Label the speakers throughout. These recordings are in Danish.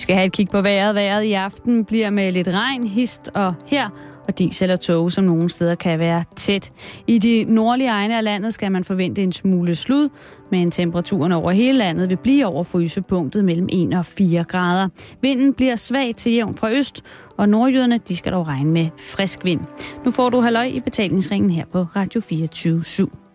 Speaker 1: Vi skal have et kig på vejret. Vejret i aften bliver med lidt regn, hist og her, og diesel og tog, som nogle steder kan være tæt. I de nordlige egne af landet skal man forvente en smule slud, men temperaturen over hele landet vil blive over frysepunktet mellem 1 og 4 grader. Vinden bliver svag til jævn fra øst, og nordjyderne de skal dog regne med frisk vind. Nu får du halløj i betalingsringen her på Radio 24 /7.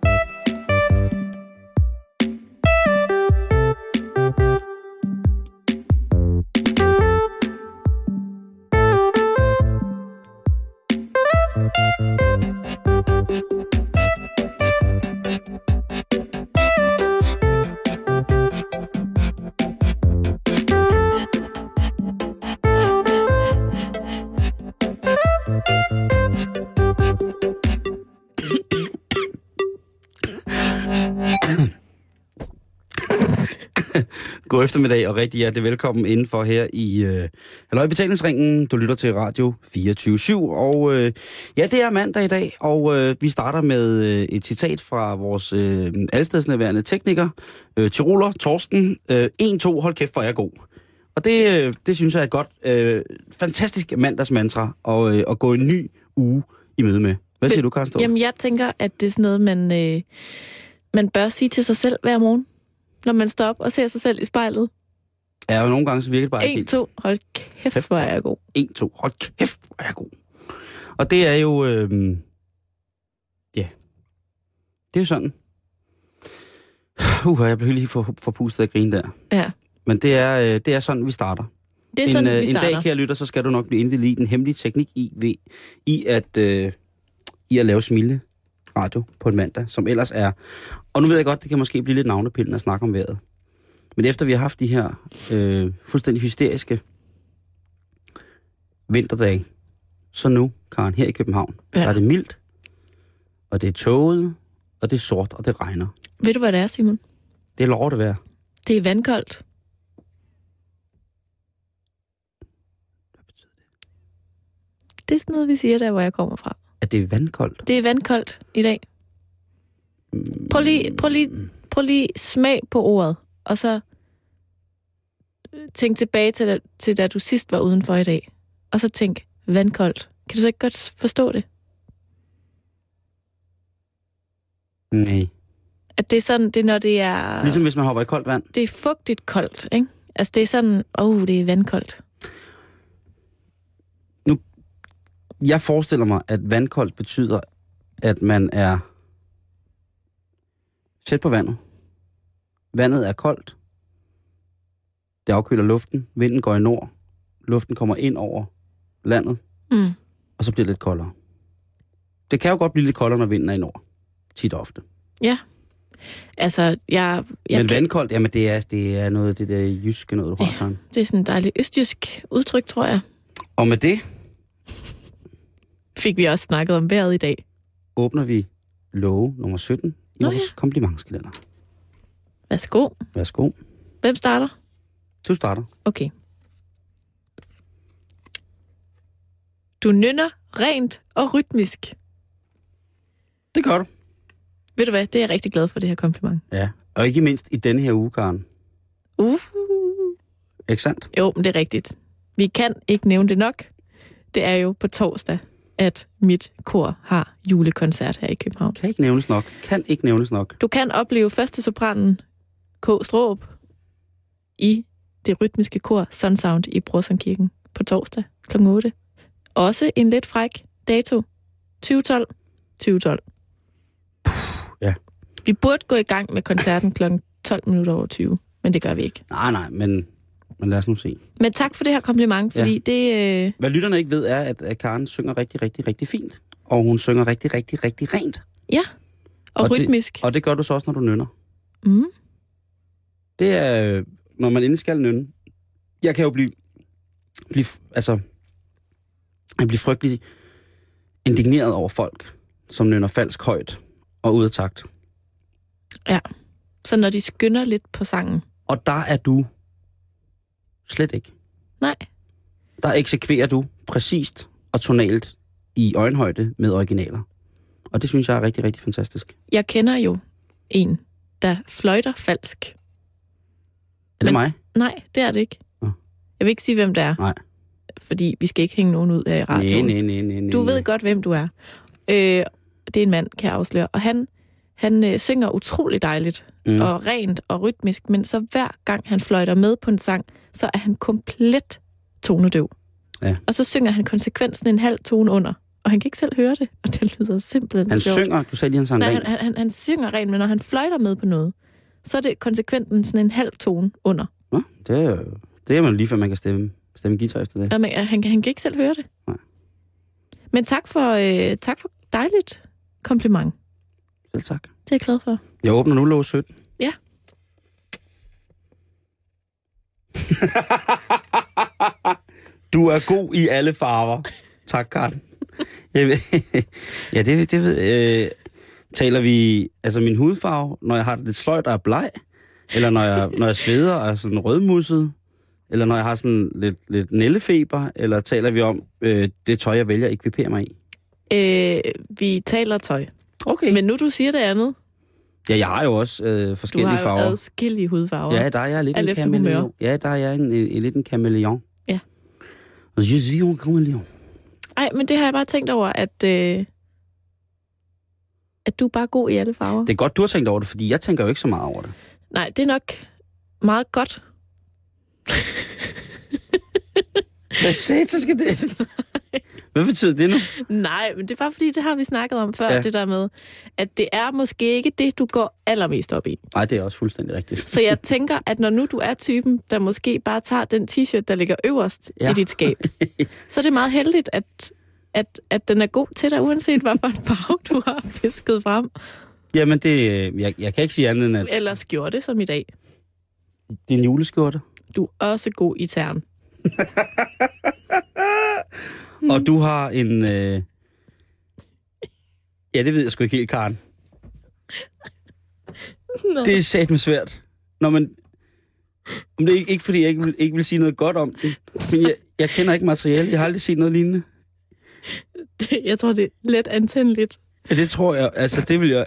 Speaker 2: Eftermiddag og rigtig hjertelig velkommen indenfor her i øh, Halløj Betalingsringen. Du lytter til Radio 24 Og øh, ja, det er mandag i dag, og øh, vi starter med øh, et citat fra vores øh, allestedsnærværende tekniker, øh, Tiroler Torsten. Øh, 1-2, hold kæft, for jeg er god. Og det, øh, det synes jeg er et godt, øh, fantastisk mandagsmantra at, øh, at gå en ny uge i møde med. Hvad siger du, Karen
Speaker 3: Jamen, jeg tænker, at det er sådan noget, man, øh, man bør sige til sig selv hver morgen når man står op og ser sig selv i spejlet.
Speaker 2: Ja, og nogle gange så virker det bare
Speaker 3: ikke helt. 1, 2, hold kæft, hvor er jeg god.
Speaker 2: 1, 2, hold kæft, hvor er jeg god. Og det er jo, øh, ja, det er jo sådan. Uh, jeg blev lige for, forpustet af grin der.
Speaker 3: Ja.
Speaker 2: Men det er, øh, det er sådan, vi starter.
Speaker 3: Det er sådan,
Speaker 2: en,
Speaker 3: vi
Speaker 2: starter. En dag, kære lytter, så skal du nok blive indvildet i den hemmelige teknik i, ved, i, at, øh, i at lave smilende radio på en mandag, som ellers er... Og nu ved jeg godt, det kan måske blive lidt navnepillende at snakke om vejret. Men efter vi har haft de her øh, fuldstændig hysteriske vinterdage, så nu, Karen, her i København, ja. der er det mildt, og det er tåget, og det er sort, og det regner.
Speaker 3: Ved du, hvad det er, Simon?
Speaker 2: Det er lov det være.
Speaker 3: Det er vandkoldt.
Speaker 2: Hvad betyder det?
Speaker 3: Det er sådan noget, vi siger der, hvor jeg kommer fra.
Speaker 2: At det er vandkoldt?
Speaker 3: Det er vandkoldt i dag. Prøv lige, prøv lige, prøv lige smag på ordet, og så tænk tilbage til da, til, da du sidst var udenfor i dag. Og så tænk, vandkoldt. Kan du så ikke godt forstå det?
Speaker 2: Nej.
Speaker 3: At det er sådan, det er når det er...
Speaker 2: Ligesom hvis man hopper i koldt vand?
Speaker 3: Det er fugtigt koldt, ikke? Altså det er sådan, åh, oh, det er vandkoldt.
Speaker 2: Jeg forestiller mig, at vandkoldt betyder, at man er tæt på vandet. Vandet er koldt. Det afkøler luften. Vinden går i nord. Luften kommer ind over landet.
Speaker 3: Mm.
Speaker 2: Og så bliver det lidt koldere. Det kan jo godt blive lidt koldere, når vinden er i nord. Tit og ofte.
Speaker 3: Ja. Altså, jeg... jeg
Speaker 2: Men kan... vandkoldt, jamen det er, det er noget det der jyske noget, du har,
Speaker 3: ja, Det er sådan et dejligt østjysk udtryk, tror jeg.
Speaker 2: Og med det,
Speaker 3: fik vi også snakket om vejret i dag.
Speaker 2: Åbner vi love nummer 17 i Nå, vores ja. komplimentskalender.
Speaker 3: Værsgo.
Speaker 2: Værsgo.
Speaker 3: Hvem starter?
Speaker 2: Du starter.
Speaker 3: Okay. Du nynner rent og rytmisk.
Speaker 2: Det gør du.
Speaker 3: Ved du hvad, det er jeg rigtig glad for, det her kompliment.
Speaker 2: Ja, og ikke mindst i denne her uge, Karen.
Speaker 3: Uh.
Speaker 2: Ikke sandt?
Speaker 3: Jo, men det er rigtigt. Vi kan ikke nævne det nok. Det er jo på torsdag, at mit kor har julekoncert her i København.
Speaker 2: Kan ikke nævnes nok. Kan ikke nævnes nok.
Speaker 3: Du kan opleve første sopranen K. Stråb i det rytmiske kor Sunsound i Brorsandkirken på torsdag kl. 8. Også en lidt fræk dato. 2012. 2012.
Speaker 2: Ja.
Speaker 3: Vi burde gå i gang med koncerten kl. 12 minutter over 20, men det gør vi ikke.
Speaker 2: Nej, nej, men men lad os nu se.
Speaker 3: Men tak for det her kompliment, fordi ja. det... Øh...
Speaker 2: Hvad lytterne ikke ved, er, at, at Karen synger rigtig, rigtig, rigtig fint. Og hun synger rigtig, rigtig, rigtig rent.
Speaker 3: Ja, og, og rytmisk.
Speaker 2: Det, og det gør du så også, når du nynner.
Speaker 3: Mm.
Speaker 2: Det er, når man endelig skal nynne. Jeg kan jo blive, blive altså, jeg bliver frygtelig indigneret over folk, som nynner falsk højt og ud af takt.
Speaker 3: Ja, så når de skynder lidt på sangen.
Speaker 2: Og der er du Slet ikke.
Speaker 3: Nej.
Speaker 2: Der eksekverer du præcist og tonalt i øjenhøjde med originaler. Og det synes jeg er rigtig, rigtig fantastisk.
Speaker 3: Jeg kender jo en, der fløjter falsk.
Speaker 2: Er det Men, mig?
Speaker 3: Nej, det er det ikke.
Speaker 2: Ja.
Speaker 3: Jeg vil ikke sige, hvem det er.
Speaker 2: Nej.
Speaker 3: Fordi vi skal ikke hænge nogen ud her i
Speaker 2: Nej,
Speaker 3: radioen.
Speaker 2: nej, nej, nej, nej.
Speaker 3: Du ved godt, hvem du er. Øh, det er en mand, kan jeg afsløre. Og han, han øh, synger utrolig dejligt
Speaker 2: Mm.
Speaker 3: og rent og rytmisk, men så hver gang han fløjter med på en sang, så er han komplet tonedøv.
Speaker 2: Ja.
Speaker 3: Og så synger han konsekvensen en halv tone under. Og han kan ikke selv høre det, og det lyder simpelthen
Speaker 2: Han
Speaker 3: sjovt.
Speaker 2: synger, du sagde lige, han sang
Speaker 3: Nej,
Speaker 2: rent.
Speaker 3: han, han, han synger rent, men når han fløjter med på noget, så er det konsekventen sådan en halv tone under.
Speaker 2: Nå, det er, det er man lige før, man kan stemme, stemme guitar efter det.
Speaker 3: Ja, men, han, han kan ikke selv høre det.
Speaker 2: Nej.
Speaker 3: Men tak for, øh, tak for dejligt kompliment.
Speaker 2: Selv tak.
Speaker 3: Det er jeg glad for.
Speaker 2: Jeg åbner nu lås 17.
Speaker 3: Ja.
Speaker 2: du er god i alle farver. Tak, Karen. Jeg ved, ja, det, det ved øh, Taler vi, altså min hudfarve, når jeg har det lidt sløjt og er bleg, eller når jeg, når jeg sveder og er sådan rødmusset, eller når jeg har sådan lidt, lidt nællefeber, eller taler vi om øh, det tøj, jeg vælger at ekvipere mig i?
Speaker 3: Øh, vi taler tøj.
Speaker 2: Okay. Men,
Speaker 3: nu du siger det andet,
Speaker 2: ja, jeg har jo også øh,
Speaker 3: du
Speaker 2: forskellige
Speaker 3: har jo
Speaker 2: farver.
Speaker 3: adskillige hudfarver.
Speaker 2: Ja, der er jeg lidt
Speaker 3: Alt
Speaker 2: en kameleon. Ja, der er jeg en, en, en, lidt en kameleon.
Speaker 3: Ja.
Speaker 2: Je suis un kameleon.
Speaker 3: Ej, men det har jeg bare tænkt over, at, øh, at du er bare god i alle farver.
Speaker 2: Det er godt, du har tænkt over det, fordi jeg tænker jo ikke så meget over det.
Speaker 3: Nej, det er nok meget godt.
Speaker 2: Hvad satan skal det? Hvad betyder det nu?
Speaker 3: Nej, men det er bare fordi, det har vi snakket om før,
Speaker 2: Ja.
Speaker 3: det der med, at det er måske ikke det, du går allermest op i.
Speaker 2: Nej, det er også fuldstændig rigtigt.
Speaker 3: Så jeg tænker, at når nu du er typen, der måske bare tager den t-shirt, der ligger øverst
Speaker 2: Ja.
Speaker 3: i dit skab, så er det meget heldigt, at, at, at den er god til dig, uanset hvad for en farve du har fisket frem.
Speaker 2: Jamen, det, øh, jeg, jeg kan ikke sige andet end, at
Speaker 3: Eller skjorte, som i dag.
Speaker 2: det er en juleskjorte.
Speaker 3: Du er også god i tern.
Speaker 2: Og du har en... Øh... Ja, det ved jeg sgu ikke helt, Karen.
Speaker 3: Nå.
Speaker 2: Det er satme svært. Når man... Om det er ikke, ikke fordi jeg ikke vil, ikke vil sige noget godt om det, men jeg, jeg kender ikke materiale. Jeg har aldrig set noget lignende.
Speaker 3: Jeg tror, det er let antændeligt.
Speaker 2: Ja, det tror jeg. Altså, det vil jeg...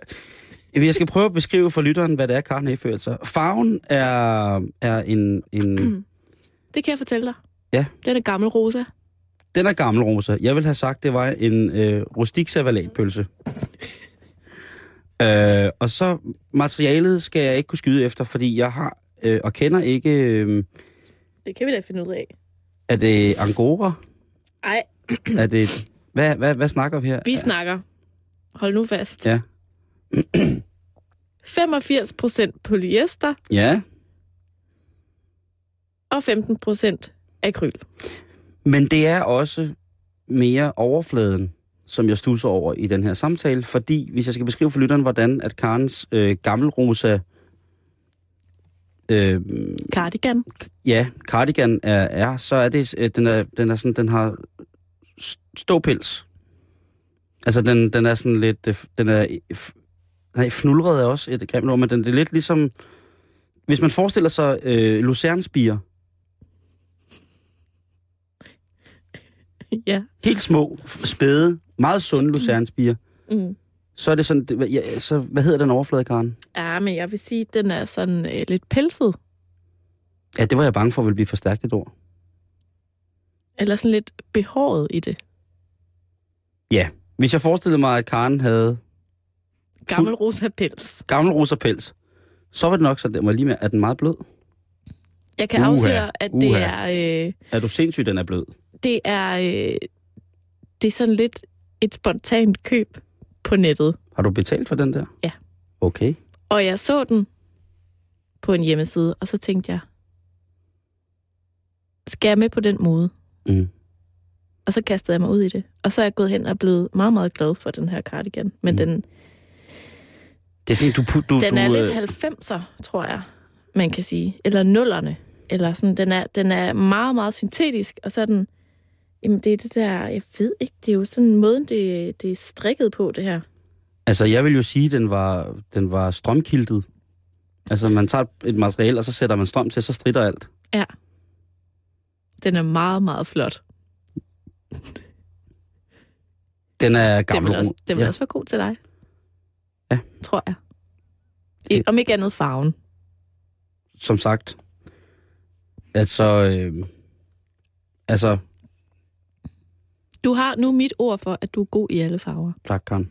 Speaker 2: Jeg skal prøve at beskrive for lytteren, hvad det er, Karen har iført sig. Farven er, er en, en...
Speaker 3: Det kan jeg fortælle dig.
Speaker 2: Ja.
Speaker 3: Den er gammel rosa.
Speaker 2: Den er gammel rosa. Jeg vil have sagt, det var en øh, rustik savalatpølse. øh, og så materialet skal jeg ikke kunne skyde efter, fordi jeg har øh, og kender ikke... Øh,
Speaker 3: Det kan vi da finde ud af.
Speaker 2: er det angora?
Speaker 3: Ej,
Speaker 2: Er det... Hvad, hvad, hvad snakker vi her?
Speaker 3: vi snakker. Hold nu fast.
Speaker 2: Ja.
Speaker 3: 85 procent polyester
Speaker 2: Ja,
Speaker 3: og 15 procent akryl.
Speaker 2: Men det er også mere overfladen, som jeg stusser over i den her samtale, fordi hvis jeg skal beskrive for lytteren, hvordan at Karens øh, gammelrosa øh,
Speaker 3: Cardigan.
Speaker 2: ja, cardigan er, er så er det, øh, den er, den er sådan, den har ståpels. Altså, den, den er sådan lidt, øh, den er, nej, fnulret er også et grimt ord, men den, det er lidt ligesom, hvis man forestiller sig øh, lucernspiger,
Speaker 3: ja.
Speaker 2: helt små, spæde, meget sunde lucernspiger,
Speaker 3: Mm.
Speaker 2: så er det sådan, det, ja, så hvad hedder den overflade, Karen?
Speaker 3: Ja, men jeg vil sige, at den er sådan øh, lidt pelset.
Speaker 2: Ja, det var jeg bange for, ville blive for stærkt et ord.
Speaker 3: Eller sådan lidt behåret i det.
Speaker 2: Ja, hvis jeg forestillede mig, at Karen havde
Speaker 3: Gammel rosa pels.
Speaker 2: gammel rosa pels, så var det nok så, den var lige med, at den meget blød.
Speaker 3: Jeg kan
Speaker 2: Uha,
Speaker 3: afsløre, at det
Speaker 2: uha.
Speaker 3: er, øh,
Speaker 2: Er du sindssyg, den er blød?
Speaker 3: Det er, øh, det er sådan lidt et spontant køb på nettet.
Speaker 2: Har du betalt for den der?
Speaker 3: Ja.
Speaker 2: Okay.
Speaker 3: Og jeg så den på en hjemmeside, og så tænkte jeg, skal jeg med på den måde?
Speaker 2: Mm.
Speaker 3: Og så kastede jeg mig ud i det. Og så er jeg gået hen og blevet meget, meget glad for den her cardigan. Men
Speaker 2: Mm.
Speaker 3: den,
Speaker 2: Det er sådan, du... pu- du
Speaker 3: den
Speaker 2: du,
Speaker 3: er lidt
Speaker 2: øh,
Speaker 3: 90'er, tror jeg, man kan sige. Eller nullerne. Eller sådan, den er, den er meget, meget syntetisk. Og så er den, jamen det er det der, jeg ved ikke, det er jo sådan måden, det, det er strikket på, det her.
Speaker 2: Altså, jeg vil jo sige, at den var, den var strømkiltet. Altså, man tager et materiale, og så sætter man strøm til, så strider alt.
Speaker 3: Ja. Den er meget, meget flot.
Speaker 2: Den er
Speaker 3: Den
Speaker 2: gammel.
Speaker 3: vil, også, den vil
Speaker 2: ja.
Speaker 3: også være god til dig.
Speaker 2: Ja.
Speaker 3: Tror jeg. I, om ikke andet farven.
Speaker 2: Som sagt, at så... Øh, altså,
Speaker 3: Du har nu mit ord for, at du er god i alle farver.
Speaker 2: tak, Karen.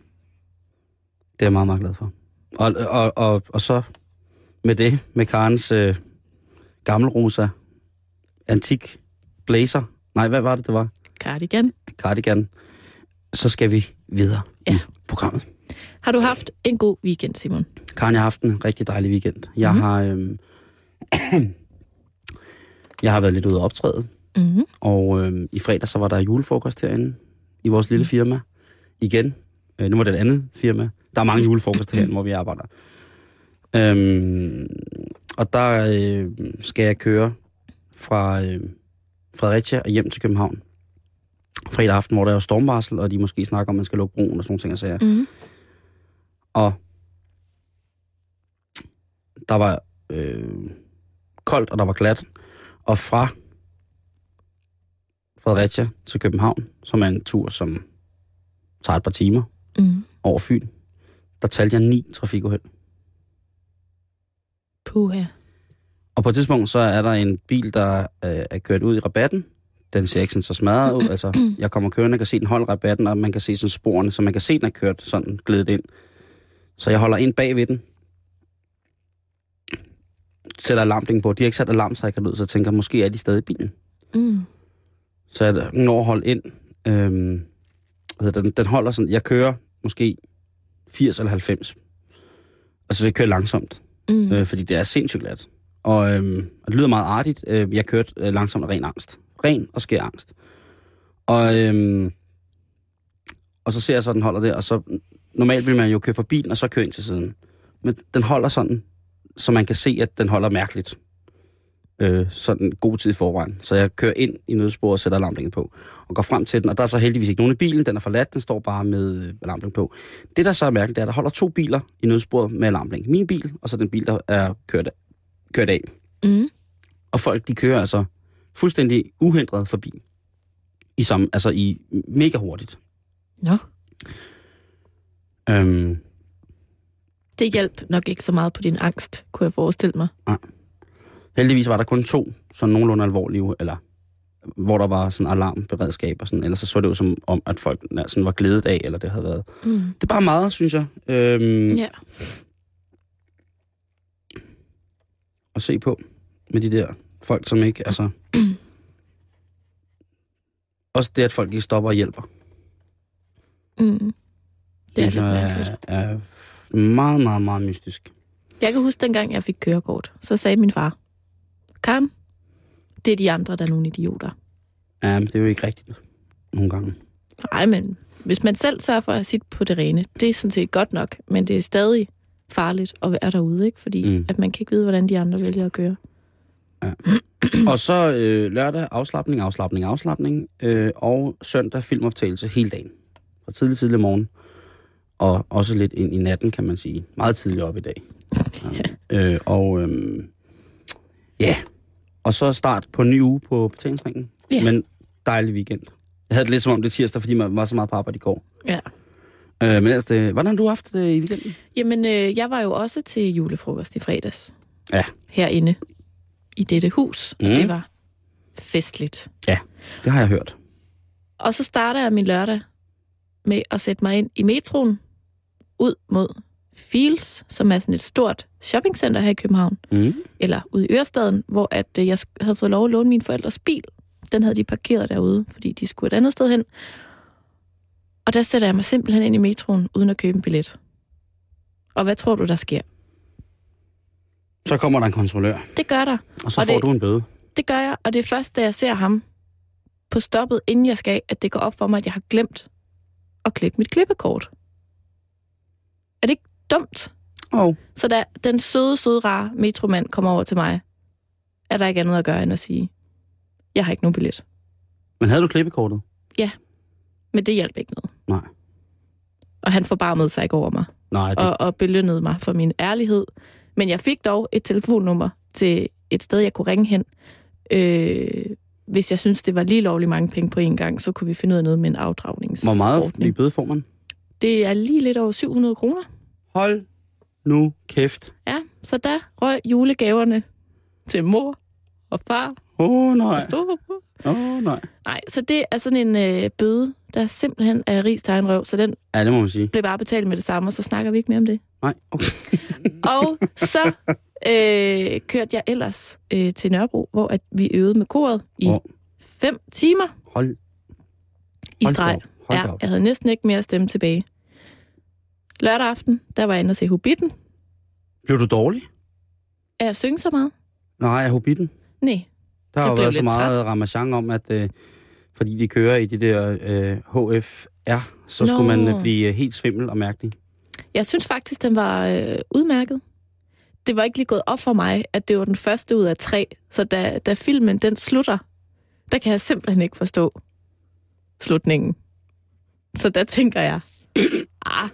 Speaker 2: Det er jeg meget, meget glad for. Og, og, og, og så med det, med Karens øh, gammelrosa antik blazer. Nej, hvad var det, det var?
Speaker 3: Cardigan.
Speaker 2: Cardigan. Så skal vi videre ja. i programmet.
Speaker 3: Har du haft en god weekend, Simon?
Speaker 2: Karen, jeg har haft en rigtig dejlig weekend. Jeg
Speaker 3: Mhm.
Speaker 2: har... Øhm, jeg har været lidt ude at optræde,
Speaker 3: Mm-hmm.
Speaker 2: og øhm, i fredag så var der julefrokost herinde i vores lille firma. Igen. Øh, nu var det et andet firma. Der er mange julefrokoster herinde, hvor vi arbejder. Øhm, og der øh, skal jeg køre fra øh, Fredericia og hjem til København. Fredag aften, hvor der er stormvarsel, og de måske snakker om, at man skal lukke broen og sådan nogle ting og sager.
Speaker 3: Mm-hmm.
Speaker 2: Og der var øh, koldt, og der var glat. Og fra Fredericia til København, som er en tur, som tager et par timer
Speaker 3: Mm.
Speaker 2: over Fyn, der talte jeg ni trafikuheld.
Speaker 3: Puha.
Speaker 2: Og på et tidspunkt, så er der en bil, der øh, er kørt ud i rabatten. Den ser ikke sådan så smadret ud. Altså, jeg kommer kørende og kan se den holde rabatten, og man kan se sådan sporene, så man kan se, den er kørt sådan glædet ind. Så jeg holder ind bag ved den. Sætter alarmling på. De har ikke sat alarmtrækker ud, så jeg tænker, måske er de stadig i bilen.
Speaker 3: Mm.
Speaker 2: Så jeg når at holde ind. Øhm, den, den holder sådan, jeg kører måske 80 eller 90. Altså, jeg kører langsomt
Speaker 3: Mm.
Speaker 2: øh, fordi det er sindssygt glat. Og, øhm, og det lyder meget artigt. Øh, jeg kørte øh, langsomt af ren angst. Ren og skær angst. Og, øhm, og så ser jeg så, at den holder der, og så normalt vil man jo køre forbi den, og så køre ind til siden. Men den holder sådan, så man kan se, at den holder mærkeligt. Øh, sådan god tid i forvejen. Så jeg kører ind i nødsporet og sætter alarmringen på. Og går frem til den, og der er så heldigvis ikke nogen i bilen. Den er forladt, den står bare med øh, på. Det, der så er mærkeligt, det er, at der holder to biler i nødsporet med alarmring. Min bil, og så den bil, der er kørt, kørt af.
Speaker 3: Mm.
Speaker 2: Og folk, de kører altså fuldstændig uhindret forbi. I, samme, altså i mega hurtigt.
Speaker 3: Nå.
Speaker 2: Øhm,
Speaker 3: Det hjalp nok ikke så meget på din angst, kunne jeg forestille mig.
Speaker 2: Heldigvis var der kun to sådan nogenlunde alvorlige, eller hvor der var sådan alarmberedskab og sådan, ellers så så det ud som om, at folk sådan var glædet af, eller det havde været.
Speaker 3: Mm.
Speaker 2: Det er bare meget, synes jeg, øhm,
Speaker 3: Ja.
Speaker 2: at se på med de der folk, som ikke, altså... også det, at folk ikke stopper og hjælper.
Speaker 3: Mm. Det er
Speaker 2: synes er, er meget, meget, meget mystisk.
Speaker 3: Jeg kan huske, dengang jeg fik kørekort, så sagde min far, Karen, det er de andre, der er nogle idioter.
Speaker 2: Ja, men det er jo ikke rigtigt nogle gange.
Speaker 3: Nej, men hvis man selv sørger for at have sit på det rene, det er sådan set godt nok, men det er stadig farligt at være derude, ikke? Fordi
Speaker 2: Mm.
Speaker 3: at man kan ikke vide, hvordan de andre vælger at køre.
Speaker 2: Og så øh, lørdag afslappning, afslappning, afslappning. Øh, og søndag filmoptagelse hele dagen. Fra tidlig, tidlig morgen. Og også lidt ind i natten, kan man sige. Meget tidligt op i dag. Ja. Øh, og øh, ja, og så start på en ny uge på betalingsringen.
Speaker 3: Ja.
Speaker 2: Men dejlig weekend. Jeg havde det lidt som om det tirsdag, fordi man var så meget på arbejde i går.
Speaker 3: Ja.
Speaker 2: Øh, men ellers, det, hvordan har du haft det i weekenden?
Speaker 3: Jamen, øh, jeg var jo også til julefrokost i fredags.
Speaker 2: Ja.
Speaker 3: Herinde i dette hus, og
Speaker 2: Mm.
Speaker 3: det var festligt.
Speaker 2: Det har jeg hørt.
Speaker 3: Og så starter jeg min lørdag med at sætte mig ind i metroen ud mod Fields, som er sådan et stort shoppingcenter her i København,
Speaker 2: Mm.
Speaker 3: eller ude i Ørestaden, hvor at øh, jeg havde fået lov at låne min forældres bil. Den havde de parkeret derude, fordi de skulle et andet sted hen. Og der sætter jeg mig simpelthen ind i metroen, uden at købe en billet. Og hvad tror du, der sker?
Speaker 2: Så kommer der en kontrollør,
Speaker 3: Det gør der.
Speaker 2: og så
Speaker 3: Og
Speaker 2: får
Speaker 3: det-
Speaker 2: du en bøde.
Speaker 3: Det gør jeg, og det er først, da jeg ser ham på stoppet, inden jeg skal, at det går op for mig, at jeg har glemt at klippe mit klippekort. Dumt?
Speaker 2: Oh.
Speaker 3: Så da den søde, søde, rare metromand kommer over til mig, er der ikke andet at gøre end at sige, jeg har ikke nogen billet.
Speaker 2: Men havde du klippekortet?
Speaker 3: Men det hjalp ikke noget.
Speaker 2: Nej.
Speaker 3: Og han forbarmede sig ikke over mig,
Speaker 2: Nej, det,
Speaker 3: og, og belønnede mig for min ærlighed. Men jeg fik dog et telefonnummer til et sted, jeg kunne ringe hen. Øh, hvis jeg synes, det var lige lovligt mange penge på en gang, så kunne vi finde ud af noget med en afdragningsordning.
Speaker 2: hvor meget i bøde får man?
Speaker 3: Det er lige lidt over 700 kroner.
Speaker 2: Hold nu kæft.
Speaker 3: Ja, så der røg julegaverne til mor og far
Speaker 2: Åh, oh, nej. Åh, oh, nej.
Speaker 3: Nej, så det er sådan en øh, bøde, der simpelthen er ris til egen røv, så den
Speaker 2: Ja, det må man sige.
Speaker 3: blev bare betalt med det samme, og så snakker vi ikke mere om det.
Speaker 2: Nej, okay.
Speaker 3: Og så øh, kørte jeg ellers øh, til Nørrebro, hvor at vi øvede med koret i
Speaker 2: Hvor?
Speaker 3: fem timer
Speaker 2: Hold,
Speaker 3: i streg.
Speaker 2: Hold
Speaker 3: Ja, jeg havde næsten ikke mere stemme tilbage. Lørdag aften, der var jeg inde og se Hobbiten.
Speaker 2: Blev du dårlig?
Speaker 3: Er jeg synge så meget?
Speaker 2: Nej, er Hobbiten.
Speaker 3: Nej.
Speaker 2: Der har jo været så meget
Speaker 3: træt.
Speaker 2: ramachan om, at øh, fordi de kører i det der øh, HFR, så Nå. skulle man øh, blive øh, helt svimmel og mærkelig.
Speaker 3: Jeg synes faktisk, den var øh, udmærket. Det var ikke lige gået op for mig, at det var den første ud af tre. Så da, da filmen den slutter, der kan jeg simpelthen ikke forstå slutningen. Så der tænker jeg, ah,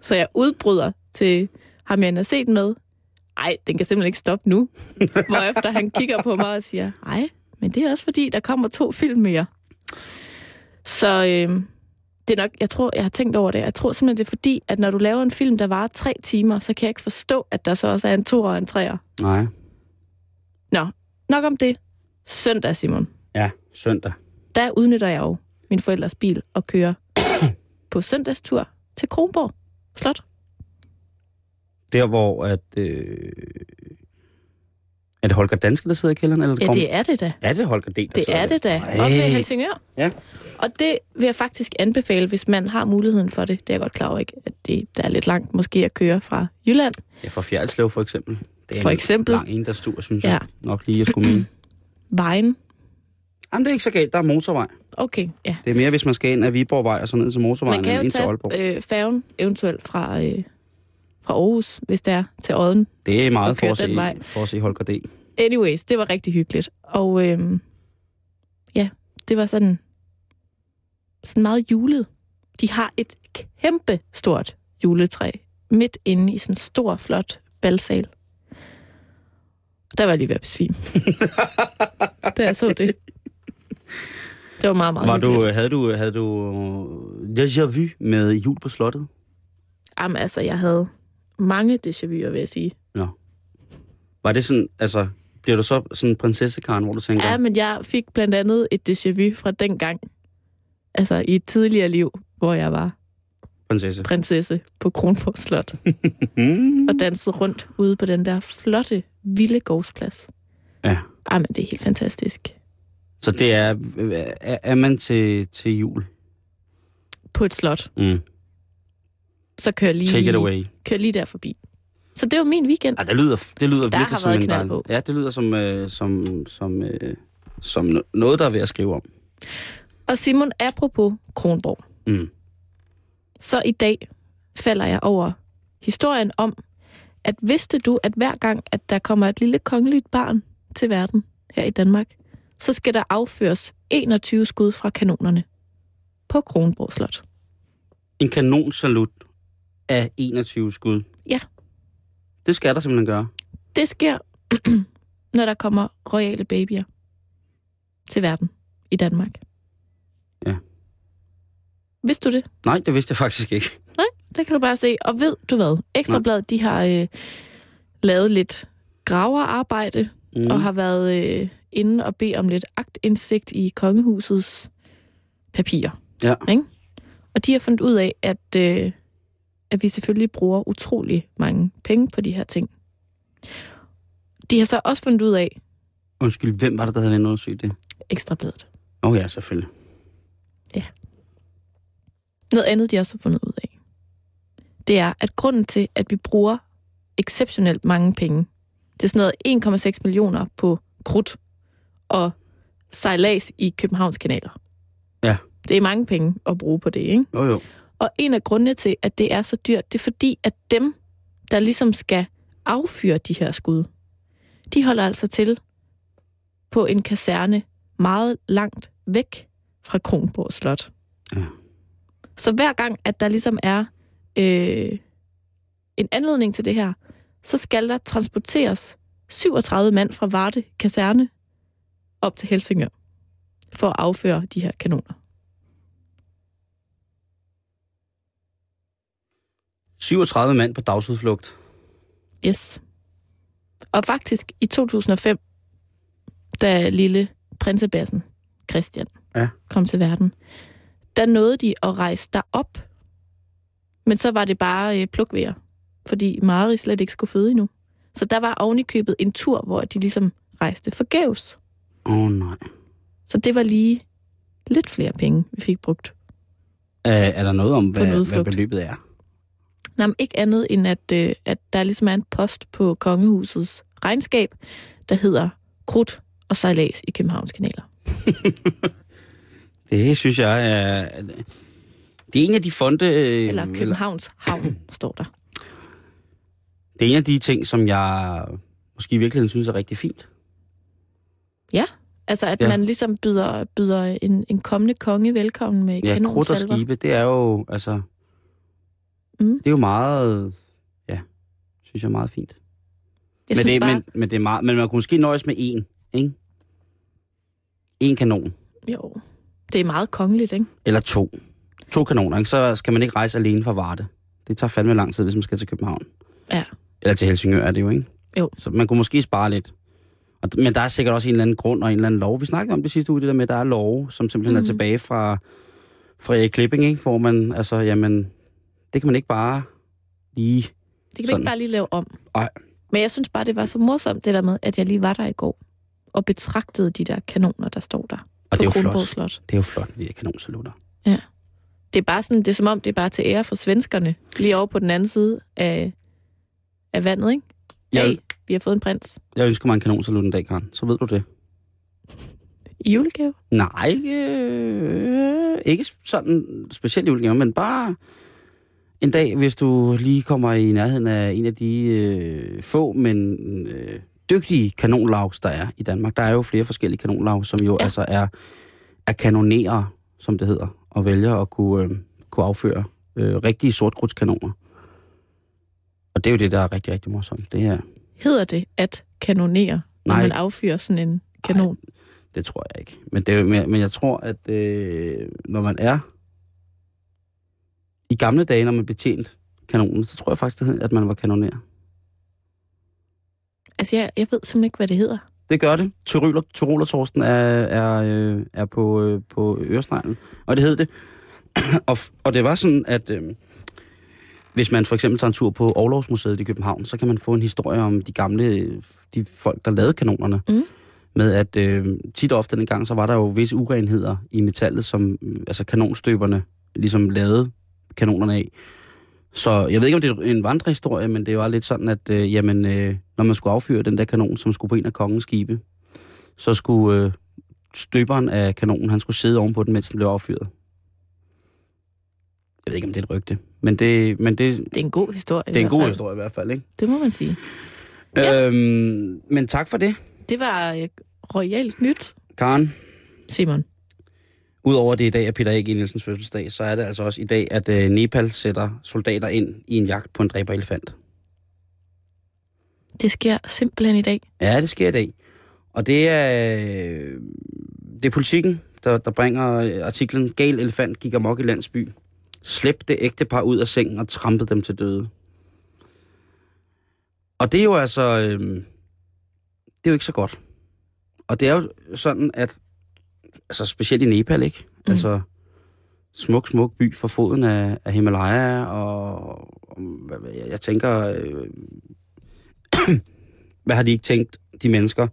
Speaker 3: så jeg udbryder til ham, jeg har set med. Ej, den kan simpelthen ikke stoppe nu. Hvorefter han kigger på mig og siger, ej, men det er også fordi, der kommer to film mere. Så øh, det er nok, jeg tror, jeg har tænkt over det. Jeg tror simpelthen, det er fordi, at når du laver en film, der varer tre timer, så kan jeg ikke forstå, at der så også er en to og en treer.
Speaker 2: Nej.
Speaker 3: Nå, nok om det. Søndag, Simon.
Speaker 2: Ja, søndag.
Speaker 3: Der udnytter jeg jo min forældres bil og kører på søndagstur til Kronborg Slot.
Speaker 2: Der, hvor at... Øh... Er det Holger Danske, der sidder i kælderen? Eller
Speaker 3: Ja,
Speaker 2: kom...
Speaker 3: det er det da.
Speaker 2: er det Holger D, der
Speaker 3: Det er
Speaker 2: der?
Speaker 3: det da. Op ved Helsingør.
Speaker 2: Ja.
Speaker 3: Og det vil jeg faktisk anbefale, hvis man har muligheden for det. Det er jeg godt klar over, ikke? At det, der er lidt langt måske at køre fra Jylland.
Speaker 2: Ja, fra Fjerdslev for eksempel. Det er
Speaker 3: For
Speaker 2: en
Speaker 3: eksempel.
Speaker 2: lang en, der stur, synes
Speaker 3: Ja.
Speaker 2: jeg. Nok lige at skulle mene.
Speaker 3: Vejen.
Speaker 2: Jamen, det er ikke så galt. Der er motorvej.
Speaker 3: Okay, ja.
Speaker 2: Det er mere, hvis man skal ind af Viborgvej og så ned til motorvejen,
Speaker 3: Man kan
Speaker 2: end
Speaker 3: jo
Speaker 2: ind til Aalborg.
Speaker 3: tage øh, færgen eventuelt fra, øh, fra Aarhus, hvis det er, til Odden.
Speaker 2: Det er meget for at,
Speaker 3: den vej.
Speaker 2: se, for at se Holger D.
Speaker 3: Anyways, det var rigtig hyggeligt. Og øhm, ja, det var sådan, sådan meget julet. De har et kæmpe stort juletræ midt inde i sådan en stor, flot balsal. Der var jeg lige ved at besvime. da jeg så det. Det var meget, meget
Speaker 2: Var du,
Speaker 3: hyggeligt.
Speaker 2: havde du, havde du øh, déjà vu med jul på slottet?
Speaker 3: Jamen altså, jeg havde mange déjà vu'er, vil jeg sige.
Speaker 2: Var det sådan, altså, bliver du så sådan en prinsessekaren, hvor du tænker,
Speaker 3: Ja, men jeg fik blandt andet et déjà vu fra den gang. Altså i et tidligere liv, hvor jeg var
Speaker 2: prinsesse?
Speaker 3: prinsesse på Kronborg Slot. Og dansede rundt ude på den der flotte, vilde gårdsplads.
Speaker 2: Ja.
Speaker 3: Ej, men det er helt fantastisk.
Speaker 2: Så det er, er, er man til, til jul?
Speaker 3: På et slot,
Speaker 2: Mm.
Speaker 3: så kører lige,
Speaker 2: Take it away.
Speaker 3: kører lige der forbi. Så det var min weekend.
Speaker 2: Ja, det lyder, det lyder
Speaker 3: Der
Speaker 2: virkelig som en dejlig...
Speaker 3: på.
Speaker 2: Ja, det lyder som, øh, som, som, øh, som no- noget, der er ved at skrive om.
Speaker 3: Og Simon, apropos Kronborg,
Speaker 2: Mm.
Speaker 3: så i dag falder jeg over historien om, at vidste du, at hver gang, at der kommer et lille kongeligt barn til verden her i Danmark, så skal der afføres 21 skud fra kanonerne på Kronborg Slot.
Speaker 2: En kanonsalut af 21 skud.
Speaker 3: Ja.
Speaker 2: Det skal der simpelthen gøre.
Speaker 3: Det sker, når der kommer royale babyer til verden i Danmark.
Speaker 2: Ja.
Speaker 3: Vidste du det?
Speaker 2: Nej, det vidste jeg faktisk ikke.
Speaker 3: Det kan du bare se. Og ved du hvad? Ekstrabladet, de har øh, lavet lidt graverarbejde,
Speaker 2: mm.
Speaker 3: og har været øh, inde og bede om lidt agtindsigt i kongehusets papirer.
Speaker 2: Ja.
Speaker 3: Ikke? Og de har fundet ud af, at, øh, at vi selvfølgelig bruger utrolig mange penge på de her ting. De har så også fundet ud af,
Speaker 2: Undskyld, hvem var det, der havde været undersøgt det?
Speaker 3: Ekstrabladet,
Speaker 2: Åh oh, ja, selvfølgelig.
Speaker 3: Noget andet, de også har fundet ud af, det er, at grunden til, at vi bruger exceptionelt mange penge, det er sådan noget 1,6 millioner på krudt og sejlads i Københavns kanaler.
Speaker 2: Ja.
Speaker 3: Det er mange penge at bruge på det, ikke?
Speaker 2: Jo, jo.
Speaker 3: Og en af grundene til, at det er så dyrt, det er fordi, at dem, der ligesom skal affyre de her skud, de holder altså til på en kaserne meget langt væk fra Kronborg Slot.
Speaker 2: Ja.
Speaker 3: Så hver gang, at der ligesom er øh, en anledning til det her, så skal der transporteres 37 mand fra Varde kaserne op til Helsingør for at afføre de her kanoner.
Speaker 2: 37 mand på dagsudflugt.
Speaker 3: Yes. Og faktisk i 2005, da lille prinsebassen Christian
Speaker 2: Ja.
Speaker 3: kom til verden, der nåede de at rejse derop. Men så var det bare øh, plukvejr, fordi Mari slet ikke skulle føde endnu. Så der var ovenikøbet en tur, hvor de ligesom rejste forgæves.
Speaker 2: Åh oh, nej.
Speaker 3: Så det var lige lidt flere penge, vi fik brugt.
Speaker 2: Uh, er der noget om, hvad, hvad beløbet er?
Speaker 3: Nej, men ikke andet end, at, øh, at der ligesom er en post på kongehusets regnskab, der hedder krudt og sejlads i Københavns kanaler.
Speaker 2: Det synes jeg er... Det er en af de fonde... øh,
Speaker 3: Eller Københavns Havn, står der.
Speaker 2: Det er en af de ting, som jeg måske i virkeligheden synes er rigtig fint.
Speaker 3: Ja, altså at
Speaker 2: Ja.
Speaker 3: ja. man ligesom byder, byder en, en kommende konge velkommen med
Speaker 2: Ja, krudt og
Speaker 3: kanonsalver.
Speaker 2: skibe, det er jo, altså...
Speaker 3: Mm.
Speaker 2: Det er jo meget... Ja, synes jeg er meget fint.
Speaker 3: Jeg
Speaker 2: men, det,
Speaker 3: bare,
Speaker 2: men, men, det er meget, men man kunne måske nøjes med én, ikke? En kanon.
Speaker 3: jo, det er meget kongeligt, ikke?
Speaker 2: Eller to. To kanoner, ikke? Så skal man ikke rejse alene fra Varde. Det tager fandme lang tid, hvis man skal til København.
Speaker 3: Ja.
Speaker 2: Eller til Helsingør er det jo, ikke?
Speaker 3: Jo.
Speaker 2: Så man kunne måske spare lidt. Men der er sikkert også en eller anden grund og en eller anden lov. Vi snakkede om det sidste uge, det der med, at der er love, som simpelthen mm-hmm. er
Speaker 3: Mhm.
Speaker 2: tilbage fra, fra Erik Klipping, ikke? Hvor man, altså, jamen, det kan man ikke bare lige...
Speaker 3: Det kan
Speaker 2: Sådan.
Speaker 3: ikke bare lige lave om.
Speaker 2: Ej.
Speaker 3: Men jeg synes bare, det var så morsomt, det der med, at jeg lige var der i går og betragtede de der kanoner, der står der
Speaker 2: Og det er jo
Speaker 3: Kronborg
Speaker 2: flot.
Speaker 3: Slot.
Speaker 2: Det er jo flot, de her kanonsalutter.
Speaker 3: Det er bare sådan, det er som om, det er bare til ære for svenskerne, lige over på den anden side af, af vandet, ikke?
Speaker 2: Jeg,
Speaker 3: vi har fået en prins
Speaker 2: jeg ønsker mig en kanonsalut en dag, Karen. Så ved du det.
Speaker 3: i julegave.
Speaker 2: Nej, ikke, øh, ikke sådan specielt julegave, men bare en dag, hvis du lige kommer i nærheden af en af de øh, få, men øh, dygtige kanonlavs, der er i Danmark. Der er jo flere forskellige kanonlav, som jo ja. Altså er, er kanonerer, som det hedder, og vælger at kunne, øh, kunne afføre øh, rigtige sortkrudskanoner. Og det er jo det, der er rigtig, rigtig morsomt. Det her,
Speaker 3: Hedder det at kanonere, når
Speaker 2: Nej.
Speaker 3: man affyrer sådan en kanon?
Speaker 2: Det tror jeg ikke. Men, det, men, men jeg tror, at øh, når man er i gamle dage, når man betjent kanonen, så tror jeg faktisk, det hed, at man var kanoner.
Speaker 3: Altså, jeg, jeg ved simpelthen ikke, hvad det hedder.
Speaker 2: Det gør det. Tyroler, Tyroler-torsten er, er, øh, er på, øh, på Øresneglen, og det hed det. og, og det var sådan, at øh, hvis man for eksempel tager en tur på Aarhusmuseet i København, så kan man få en historie om de gamle, de folk, der lavede kanonerne.
Speaker 3: Mm.
Speaker 2: Med at øh, tit og ofte dengang, så var der jo visse urenheder i metallet, som øh, altså kanonstøberne ligesom lavede kanonerne af. Så jeg ved ikke, om det er en vandrehistorie, men det var lidt sådan, at øh, jamen, øh, når man skulle affyre den der kanon, som skulle på en af kongens skibe, så skulle øh, støberen af kanonen, han skulle sidde ovenpå den, mens den blev affyret. Jeg ved ikke, om det er et rygte, men det, men det,
Speaker 3: Det er en god historie.
Speaker 2: det er en god
Speaker 3: fald.
Speaker 2: historie i hvert fald, ikke?
Speaker 3: Det må man sige.
Speaker 2: Ja. Øhm, men tak for det,
Speaker 3: Det var øh, royalt nyt,
Speaker 2: Karen.
Speaker 3: Simon.
Speaker 2: Udover det i dag er Peter Æg Nielsens fødselsdag, så er det altså også i dag, at øh, Nepal sætter soldater ind i en jagt på en dræberelefant.
Speaker 3: Det sker simpelthen i dag.
Speaker 2: Ja, det sker i dag. Og det er, øh, det er politikken, der, der bringer øh, artiklen Gal elefant gik amok i landsby. Slæb det ægte par ud af sengen og trampede dem til døde. Og det er jo altså... Øh, det er jo ikke så godt. Og det er jo sådan, at... Altså specielt i Nepal, ikke? Mm. Altså smuk, smuk by for foden af, af Himalaya, og, og jeg, jeg tænker... Øh, hvad har de ikke tænkt, de mennesker,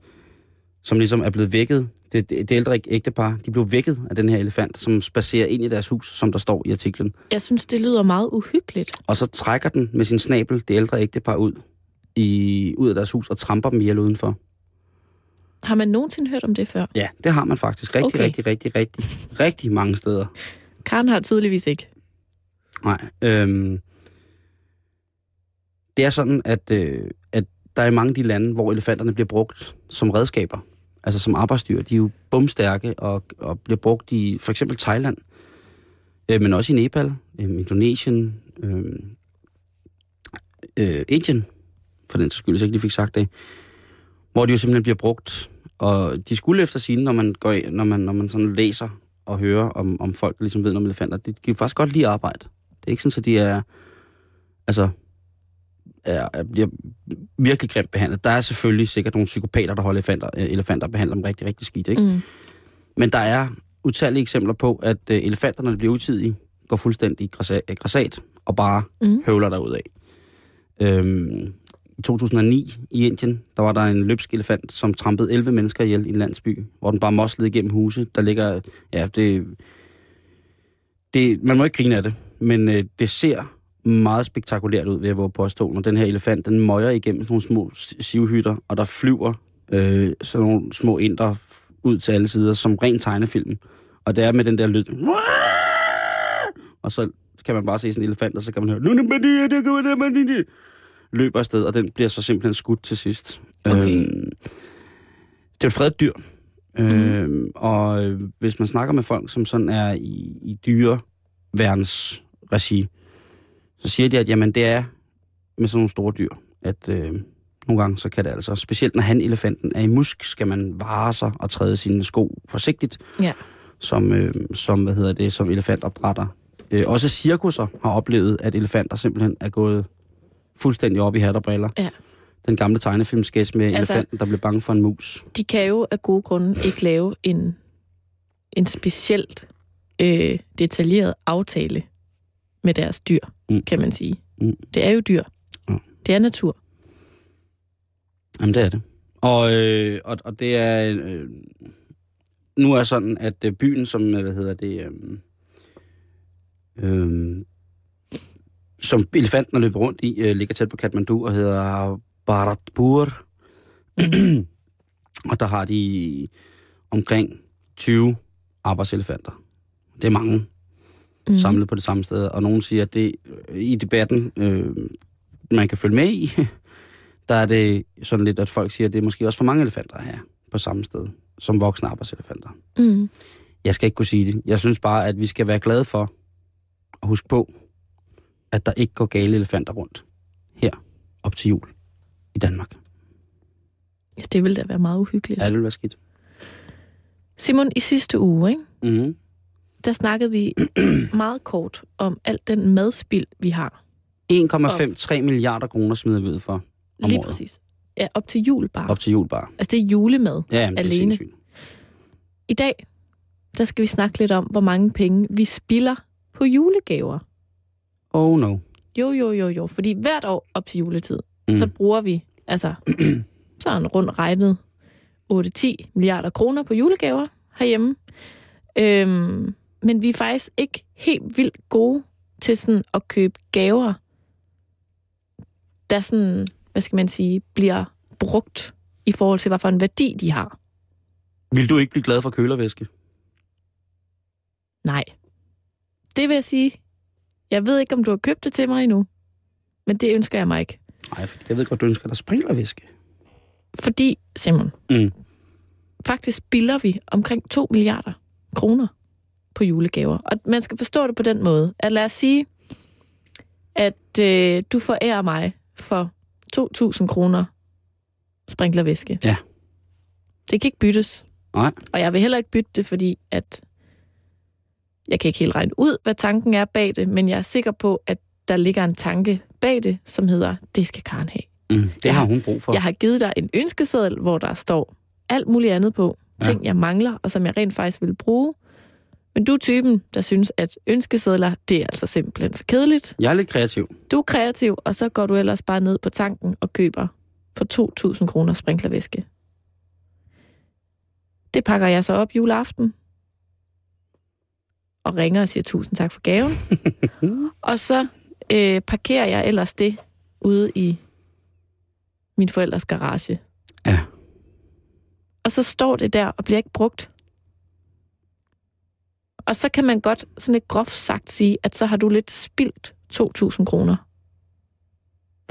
Speaker 2: som ligesom er blevet vækket, det, det, det ældre ægtepar, de blev vækket af den her elefant, som spacerer ind i deres hus, som der står i artiklen.
Speaker 3: Jeg synes, det lyder meget uhyggeligt.
Speaker 2: Og så trækker den med sin snabel det ældre ægtepar ud, i, ud af deres hus og tramper dem ihjel udenfor.
Speaker 3: Har man nogensinde hørt om det før?
Speaker 2: Ja, det har man faktisk rigtig, okay. Rigtig, rigtig, rigtig, rigtig mange steder.
Speaker 3: Karen har tydeligvis ikke.
Speaker 2: Nej. Øhm, det er sådan, at, øh, at der er mange af de lande, hvor elefanterne bliver brugt som redskaber. Altså som arbejdsdyr. De er jo bumstærke og, og bliver brugt i for eksempel Thailand, øh, men også i Nepal, øh, Indonesien, øh, øh, Indien, for den skyld, hvis jeg ikke lige fik sagt det, hvor de jo simpelthen bliver brugt. Og de skulle efter sine, når man, går ind, når man, når man sådan læser og hører om, om folk, der ligesom ved noget om elefanter, de kan faktisk godt lide arbejde. Det er ikke sådan, at de er, altså, er, er, bliver virkelig grimt behandlet. Der er selvfølgelig sikkert nogle psykopater, der holder elefanter, øh, elefanter og behandler dem rigtig, rigtig skidt, ikke?
Speaker 3: Mm.
Speaker 2: Men der er utallige eksempler på, at øh, elefanterne, der bliver utidige, går fuldstændig græsa- græsat og bare
Speaker 3: Mm.
Speaker 2: høvler derud af. Øhm, I 2009 i Indien, der var der en løbsk elefant, som trampede 11 mennesker ihjel i en landsby, hvor den bare moslede igennem huse. Der ligger, ja, det, det, man må ikke grine af det, men øh, det ser meget spektakulært ud ved at våge påstå, når den her elefant, den møjer igennem sådan nogle små sivhytter, og der flyver øh, sådan nogle små indre ud til alle sider, som ren tegnefilm. Og det er med den der lyd. Og så kan man bare se sådan en elefant, og så kan man høre, er. Løber afsted, og den bliver så simpelthen skudt til sidst.
Speaker 3: Okay.
Speaker 2: Øhm, det er et fredet dyr. Øhm, og øh, hvis man snakker med folk, som sådan er i, i dyreværens regi, så siger de, at jamen, det er med sådan nogle store dyr, at øh, nogle gange så kan det altså, specielt når han elefanten er i musk, skal man vare sig og træde sine sko forsigtigt,
Speaker 3: Ja.
Speaker 2: som, øh, som, hvad hedder det, som elefantopdrætter. Øh, også cirkusser har oplevet, at elefanter simpelthen er gået fuldstændig op i hat og briller.
Speaker 3: Ja.
Speaker 2: Den gamle tegnefilmskæs med
Speaker 3: altså,
Speaker 2: elefanten, der blev bange for en mus.
Speaker 3: De kan jo af gode grunde ikke lave en, en specielt øh, detaljeret aftale med deres dyr,
Speaker 2: Mm.
Speaker 3: mm. kan man sige.
Speaker 2: Mm.
Speaker 3: Det er jo dyr.
Speaker 2: Ja.
Speaker 3: Det er natur.
Speaker 2: Jamen, det er det. Og, øh, og, og det er... Øh, nu er sådan, at øh, byen, som, øh, hvad hedder det... Øh, øh, som elefanten er løbet rundt i, øh, ligger tæt på Kathmandu og hedder Bharatpur. og der har de omkring 20 arbejdselefanter. Det er mange
Speaker 3: Mm.
Speaker 2: samlet på det samme sted. Og nogen siger, at det i debatten, øh, man kan følge med i, der er det sådan lidt, at folk siger, at det er måske også for mange elefanter her på samme sted, som voksne arbejdselefanter.
Speaker 3: Mm.
Speaker 2: Jeg skal ikke kunne sige det. Jeg synes bare, at vi skal være glade for at huske på, at der ikke går gale elefanter rundt her op til jul i Danmark.
Speaker 3: Ja, det ville da være meget uhyggeligt.
Speaker 2: Ja, det vil være skidt.
Speaker 3: Simon, i sidste uge, ikke,
Speaker 2: Mm-hmm.
Speaker 3: Der snakkede vi meget kort om alt den madspild, vi har.
Speaker 2: 1,53 milliarder kroner smider vi ud for om
Speaker 3: Lige
Speaker 2: året.
Speaker 3: præcis. Ja, op til jul bare.
Speaker 2: Op til jul bare.
Speaker 3: Altså, det er julemad.
Speaker 2: Ja, jamen, det er
Speaker 3: Alene.
Speaker 2: sindssygt.
Speaker 3: I dag, der skal vi snakke lidt om, hvor mange penge vi spilder på julegaver.
Speaker 2: Oh no.
Speaker 3: Jo, jo, jo, jo. Fordi hvert år op til juletid,
Speaker 2: Mm.
Speaker 3: mm. så bruger vi, altså, sådan rundt regnet, 8-10 milliarder kroner på julegaver herhjemme. Øhm, men vi er faktisk ikke helt vildt gode til sådan at købe gaver, der sådan, hvad skal man sige, bliver brugt i forhold til, hvad for en værdi de har.
Speaker 2: Vil du ikke blive glad for kølervæske?
Speaker 3: Nej. Det vil jeg sige. Jeg ved ikke, om du har købt det til mig endnu, men det ønsker jeg mig ikke.
Speaker 2: Nej, for jeg ved godt, du ønsker dig sprinklervæske.
Speaker 3: Fordi, Simon,
Speaker 2: Mm.
Speaker 3: faktisk spilder vi omkring 2 milliarder kroner på julegaver. Og man skal forstå det på den måde, at lad os sige, at øh, du forærer mig for 2.000 kroner sprinklervæske.
Speaker 2: Ja.
Speaker 3: Det kan ikke byttes.
Speaker 2: Nej.
Speaker 3: Og jeg vil heller ikke bytte det, fordi at jeg kan ikke helt regne ud, hvad tanken er bag det, men jeg er sikker på, at der ligger en tanke bag det, som hedder, det skal Karen have.
Speaker 2: Mm. Det har hun brug for.
Speaker 3: Jeg har givet dig en ønskeseddel, hvor der står alt muligt andet på.
Speaker 2: Ja.
Speaker 3: Ting, jeg mangler, og som jeg rent faktisk vil bruge. Men du er typen, der synes, at ønskesedler, det er altså simpelthen for kedeligt.
Speaker 2: Jeg er lidt kreativ.
Speaker 3: Du er kreativ, og så går du ellers bare ned på tanken og køber for 2.000 kroner sprinklervæske. Det pakker jeg så op juleaften. Og ringer og siger tusind tak for gaven. og så øh, parkerer jeg ellers det ude i min forældres garage.
Speaker 2: Ja.
Speaker 3: Og så står det der og bliver ikke brugt. Og så kan man godt sådan lidt groft sagt sige, at så har du lidt spildt 2.000 kroner.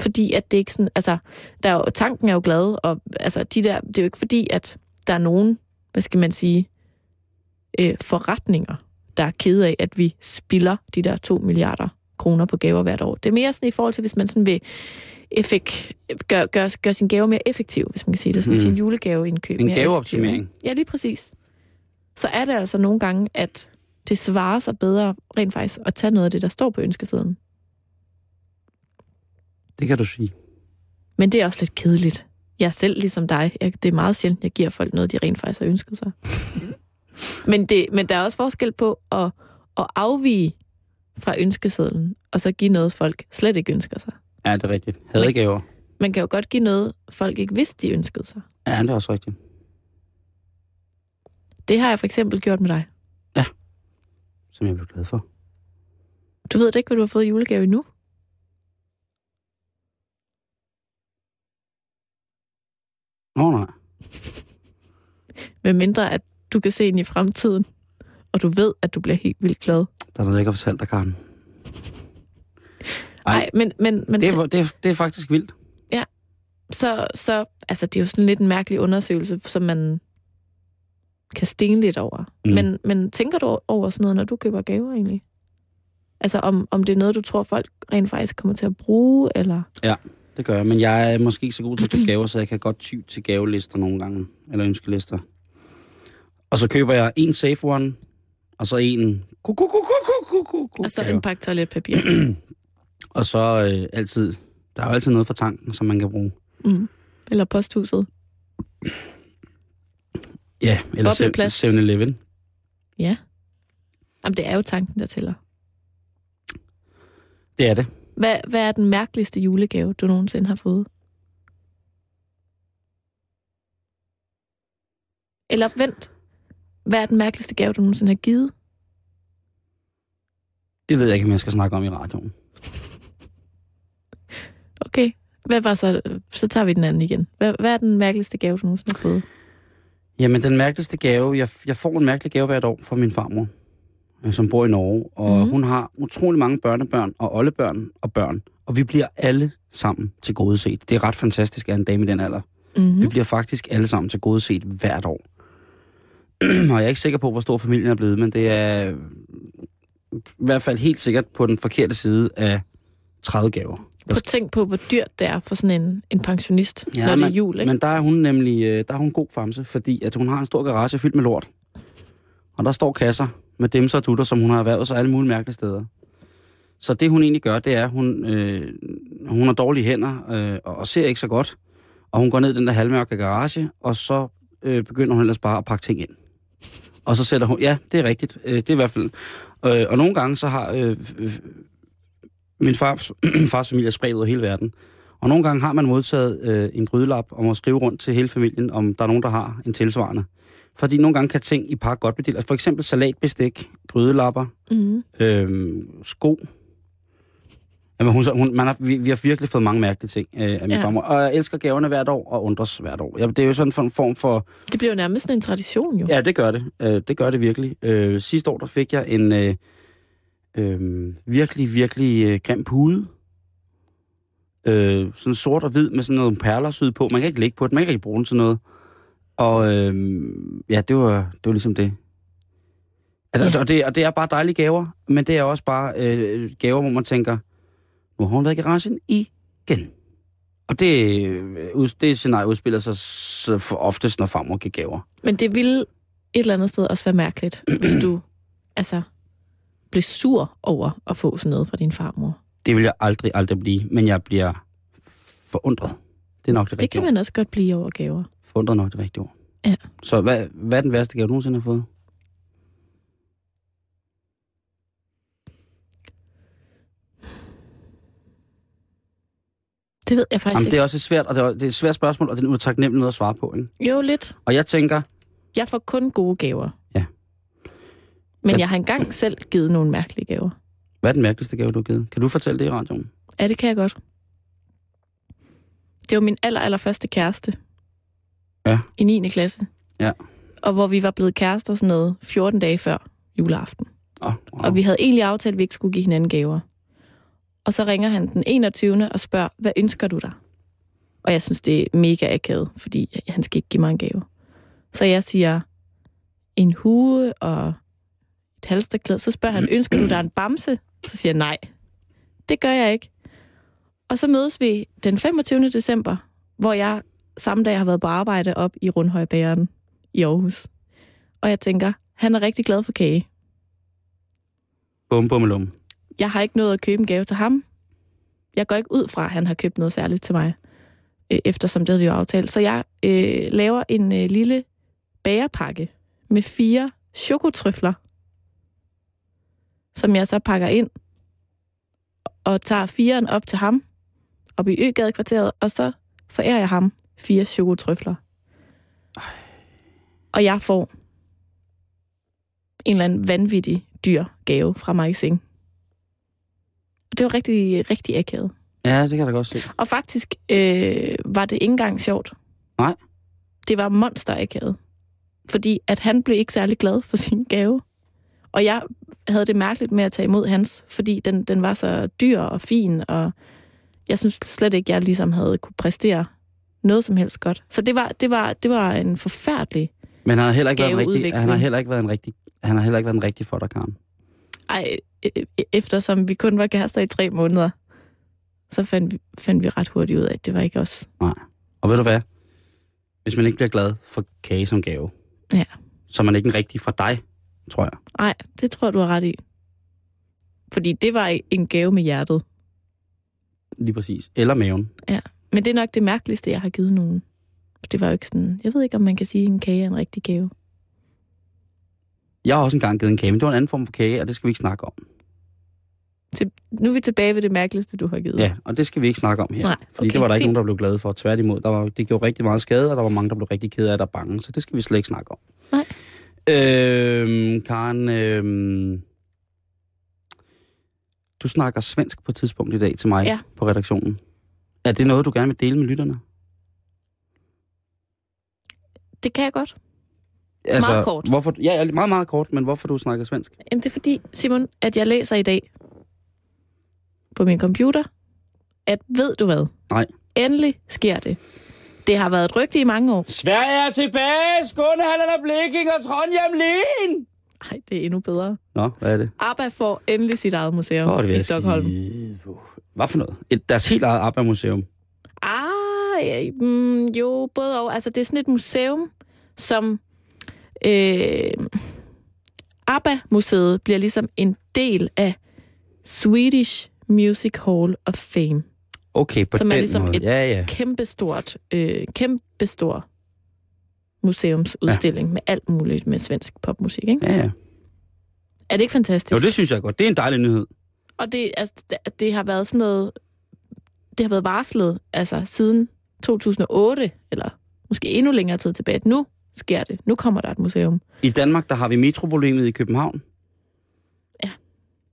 Speaker 3: Fordi at det ikke sådan, altså, der er jo, tanken er jo glad, og altså, de der, det er jo ikke fordi, at der er nogen, hvad skal man sige, øh, forretninger, der er kede af, at vi spilder de der 2 milliarder kroner på gaver hvert år. Det er mere sådan i forhold til, hvis man sådan vil effekt, gør, gør, gør sin gave mere effektiv, hvis man kan sige det, sådan
Speaker 2: Mm.
Speaker 3: sin julegaveindkøb
Speaker 2: En
Speaker 3: mere
Speaker 2: gaveoptimering.
Speaker 3: effektiv? Ja, lige præcis. Så er det altså nogle gange, at det svarer sig bedre rent faktisk at tage noget af det, der står på ønskesedlen.
Speaker 2: Det kan du sige.
Speaker 3: Men det er også lidt kedeligt. Jeg selv ligesom dig. Jeg, det er meget sjældent, jeg giver folk noget, de rent faktisk har ønsket sig. Men, det, men der er også forskel på at, at afvige fra ønskesedlen, og så give noget, folk slet ikke ønsker sig.
Speaker 2: Ja, det er rigtigt. Hadegaver.
Speaker 3: Man kan jo godt give noget, folk ikke vidste, de ønskede sig.
Speaker 2: Ja, det er også rigtigt.
Speaker 3: Det har jeg for eksempel gjort med dig.
Speaker 2: Som jeg blev glad for.
Speaker 3: Du ved da ikke, hvad du har fået i julegave endnu?
Speaker 2: Nå, nej.
Speaker 3: Med mindre, at du kan se ind i fremtiden, og du ved, at du bliver helt vildt glad.
Speaker 2: Der er noget, jeg ikke har fortalt dig, Karen. Ej.
Speaker 3: Nej, men, men, men
Speaker 2: Det er, det, er, det er faktisk vildt.
Speaker 3: så, så, altså det er jo sådan lidt en mærkelig undersøgelse, som man kan stene lidt over.
Speaker 2: Mm.
Speaker 3: Men, men tænker du over sådan noget, når du køber gaver egentlig? Altså om, om det er noget, du tror, folk rent faktisk kommer til at bruge, eller...
Speaker 2: Det gør jeg, men jeg er måske ikke så god til at købe gaver, så jeg kan godt ty til gavelister nogle gange, eller ønskelister. Og så køber jeg en safe one, og så en
Speaker 3: Og så en pakke toiletpapir.
Speaker 2: Og så øh, altid, der er jo altid noget fra tanken, som man kan bruge.
Speaker 3: mm. Eller posthuset.
Speaker 2: Ja, eller
Speaker 3: Bobleplast.
Speaker 2: 7-Eleven.
Speaker 3: Ja. Jamen, det er jo tanken, der tæller.
Speaker 2: Det er det.
Speaker 3: Hvad, hvad er den mærkeligste julegave, du nogensinde har fået? Eller vent. Hvad er den mærkeligste gave, du nogensinde har givet?
Speaker 2: Det ved jeg ikke, om jeg skal snakke om i radioen.
Speaker 3: Okay. Hvad var så? Så tager vi den anden igen. Hvad, hvad er den mærkeligste gave, du nogensinde har fået?
Speaker 2: Jamen, den mærkeligste gave, jeg, jeg får en mærkelig gave hvert år fra min farmor, øh, som bor i Norge, og mm. hun har utrolig mange børnebørn og oldebørn og børn, og vi bliver alle sammen til gode set. Det er ret fantastisk, at en dame i den alder. Mm. Vi bliver faktisk alle sammen til gode set hvert år. og jeg er ikke sikker på, hvor stor familien er blevet, men det er i hvert fald helt sikkert på den forkerte side af 30 gaver.
Speaker 3: Prøv at tænk på, hvor dyrt det er for sådan en, en pensionist, ja, når det er
Speaker 2: men,
Speaker 3: jul, ikke?
Speaker 2: Men der er hun nemlig øh, der er hun god famse, fordi at hun har en stor garage fyldt med lort. Og der står kasser med dem og dutter, som hun har erhvervet sig alle mulige mærkelige steder. Så det hun egentlig gør, det er, at hun, øh, hun har dårlige hænder øh, og, ser ikke så godt. Og hun går ned i den der halvmørke garage, og så øh, begynder hun ellers bare at pakke ting ind. Og så sætter hun, ja, det er rigtigt, øh, det er i hvert fald. Øh, og nogle gange så har øh, min fars, fars familie er spredt ud af hele verden. Og nogle gange har man modtaget øh, en grydelap om at skrive rundt til hele familien, om der er nogen, der har en tilsvarende. Fordi nogle gange kan ting i pakke godt blive delt. For eksempel salatbestik, grydelapper,
Speaker 3: Mm-hmm.
Speaker 2: øh, sko. Jamen, hun, hun, man har, vi, vi har virkelig fået mange mærkelige ting øh, af min
Speaker 3: Ja.
Speaker 2: farmor. Og jeg elsker gaverne hvert år og undres hvert år. Ja, det er jo sådan en form for...
Speaker 3: Det bliver jo nærmest en tradition, jo.
Speaker 2: Ja, det gør det. Øh, det gør det virkelig. Øh, sidste år, der fik jeg en øh, øh, virkelig, virkelig øh, grim pude. Øh, sådan sort og hvid med sådan noget perler syd på. Man kan ikke ligge på det, man kan ikke bruge den til noget. Og øh, ja, det var, det var ligesom det. Altså,
Speaker 3: Ja.
Speaker 2: og, det, og det er bare dejlige gaver, men det er også bare øh, gaver, hvor man tænker, nu har hun været i garagen igen. Og det, øh, det scenarie udspiller sig så for oftest, når farmor giver gaver.
Speaker 3: Men det ville et eller andet sted også være mærkeligt, hvis du altså blev sur over at få sådan noget fra din farmor.
Speaker 2: Det vil jeg aldrig, aldrig blive, men jeg bliver forundret. Det er nok det,
Speaker 3: Det
Speaker 2: rigtige
Speaker 3: kan
Speaker 2: ord.
Speaker 3: man også godt blive over gaver.
Speaker 2: Forundret nok det rigtige ord.
Speaker 3: Ja.
Speaker 2: Så hvad, hvad er den værste gave, du nogensinde har fået?
Speaker 3: Det ved jeg faktisk
Speaker 2: Jamen, det
Speaker 3: ikke.
Speaker 2: er også et svært, og det er, det er et svært spørgsmål, og det er utaknemmeligt noget at svare på. Ikke?
Speaker 3: Jo, lidt.
Speaker 2: Og jeg tænker,
Speaker 3: Jeg får kun gode gaver. Men
Speaker 2: Ja.
Speaker 3: jeg har engang selv givet nogle mærkelige gaver.
Speaker 2: hvad er den mærkeligste gave, du har givet? Kan du fortælle det i radioen?
Speaker 3: Ja, det kan jeg godt. Det var min aller, aller første kæreste.
Speaker 2: Ja.
Speaker 3: I 9. klasse.
Speaker 2: Ja.
Speaker 3: Og hvor vi var blevet kærester sådan noget 14 dage før juleaften.
Speaker 2: Oh, wow.
Speaker 3: Og vi havde egentlig aftalt, at vi ikke skulle give hinanden gaver. Og så ringer han den 21. og spørger, hvad ønsker du dig? Og jeg synes, det er mega akavet, fordi han skal ikke give mig en gave. Så jeg siger, en hue og halsterklæde. Så spørger han, ønsker du dig en bamse? Så siger jeg, nej, det gør jeg ikke. Og så mødes vi den 25. december, hvor jeg samme dag har været på arbejde op i Rundhøjbæren i Aarhus. Og jeg tænker, han er rigtig glad for kage.
Speaker 2: Bum, bum, lum.
Speaker 3: Jeg har ikke nået at købe en gave til ham. Jeg går ikke ud fra, at han har købt noget særligt til mig, øh, eftersom det havde vi jo aftalt. Så jeg øh, laver en øh, lille bagerpakke med fire chokotrøfler, som jeg så pakker ind og tager firen op til ham, op i Øgadekvarteret, og så forærer jeg ham fire chokotrøfler. Og jeg får en eller anden vanvittig dyr gave fra Mike Det var rigtig, rigtig akavet.
Speaker 2: Ja, det kan jeg da godt se.
Speaker 3: Og faktisk øh, var det ikke engang sjovt.
Speaker 2: Nej.
Speaker 3: Det var monster akavet. Fordi at han blev ikke særlig glad for sin gave. Og jeg havde det mærkeligt med at tage imod hans, fordi den, den var så dyr og fin, og jeg synes slet ikke, jeg ligesom havde kunne præstere noget som helst godt. Så det var, det var, det var en forfærdelig
Speaker 2: Men han har heller ikke været en rigtig, han har heller ikke været en rigtig, han har heller ikke været en rigtig for dig, Karen.
Speaker 3: Ej, e- e- eftersom vi kun var kærester i tre måneder, så fandt vi, fandt vi ret hurtigt ud af, at det var ikke os.
Speaker 2: Nej. Og ved du hvad? Hvis man ikke bliver glad for kage som gave,
Speaker 3: ja.
Speaker 2: så er man ikke en rigtig for dig, tror jeg.
Speaker 3: Nej, det tror du har ret i. Fordi det var en gave med hjertet.
Speaker 2: Lige præcis. Eller maven.
Speaker 3: Ja, men det er nok det mærkeligste, jeg har givet nogen. Det var jo ikke sådan... Jeg ved ikke, om man kan sige, at en kage er en rigtig gave.
Speaker 2: Jeg har også engang givet en kage, men det var en anden form for kage, og det skal vi ikke snakke om.
Speaker 3: Til, nu er vi tilbage ved det mærkeligste, du har givet.
Speaker 2: Ja, og det skal vi ikke snakke om her.
Speaker 3: Nej,
Speaker 2: fordi
Speaker 3: okay,
Speaker 2: det var der ikke
Speaker 3: fint.
Speaker 2: nogen, der blev glade for. Tværtimod, der var, det gjorde rigtig meget skade, og der var mange, der blev rigtig ked af det og bange. Så det skal vi slet ikke snakke om.
Speaker 3: Nej.
Speaker 2: Øhm, Karen, øhm, du snakker svensk på et tidspunkt i dag til mig
Speaker 3: Ja.
Speaker 2: på redaktionen. Er det noget, du gerne vil dele med lytterne?
Speaker 3: Det kan jeg godt.
Speaker 2: Altså,
Speaker 3: Meget kort.
Speaker 2: Hvorfor, ja, meget, meget kort, men hvorfor du snakker svensk?
Speaker 3: Jamen, det er fordi, Simon, at jeg læser i dag på min computer, at ved du hvad?
Speaker 2: Nej.
Speaker 3: Endelig sker det. Det har været et rygte i mange år.
Speaker 2: Sverige er tilbage! Skåne, Halland og Bleking og Trondheim Lien!
Speaker 3: Nej, det er endnu bedre.
Speaker 2: Nå, hvad er det?
Speaker 3: ABBA får endelig sit eget museum
Speaker 2: Åh, det
Speaker 3: i
Speaker 2: jeg
Speaker 3: Stockholm.
Speaker 2: skide. Hvad for noget? Et, deres helt eget ABBA-museum.
Speaker 3: Ah, ja, mm, jo, både og. Altså, det er sådan et museum, som... Øh, ABBA-museet bliver ligesom en del af Swedish Music Hall of Fame.
Speaker 2: Okay, på
Speaker 3: Som er
Speaker 2: den
Speaker 3: ligesom
Speaker 2: måde.
Speaker 3: et
Speaker 2: Ja, ja.
Speaker 3: Kæmpestort, øh, kæmpestor museumsudstilling ja. med alt muligt med svensk popmusik. Ikke?
Speaker 2: Ja, ja.
Speaker 3: Er det ikke fantastisk?
Speaker 2: Jo, det synes jeg godt. Det er en dejlig nyhed.
Speaker 3: Og det, altså, det, har været sådan noget... Det har været varslet altså, siden 2008, eller måske endnu længere tid tilbage. at Nu sker det. Nu kommer der et museum.
Speaker 2: I Danmark, der har vi metroproblemet i København.
Speaker 3: Ja.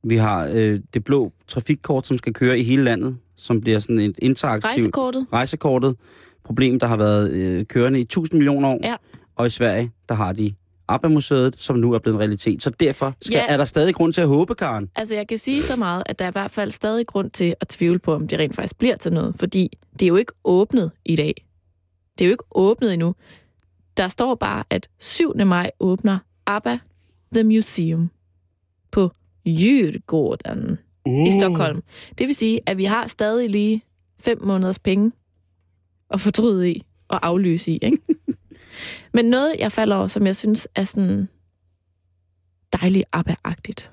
Speaker 2: Vi har øh, det blå trafikkort, som skal køre i hele landet, som bliver sådan et interaktivt...
Speaker 3: Rejsekortet.
Speaker 2: Rejsekortet. Problem, der har været øh, kørende i 1000 millioner år.
Speaker 3: Ja.
Speaker 2: Og i Sverige, der har de ABBA-museet, som nu er blevet en realitet. Så derfor skal,
Speaker 3: Ja.
Speaker 2: er der stadig grund til at håbe, Karen.
Speaker 3: Altså, jeg kan sige så meget, at der er i hvert fald stadig grund til at tvivle på, om det rent faktisk bliver til noget. Fordi det er jo ikke åbnet i dag. Det er jo ikke åbnet endnu. Der står bare, at 7. maj åbner ABBA The Museum på Djurgården uh. i Stockholm. Det vil sige, at vi har stadig lige fem måneders penge at fortryde i og aflyse i. Ikke? Men noget, jeg falder over, som jeg synes er sådan dejligt ABBA-agtigt.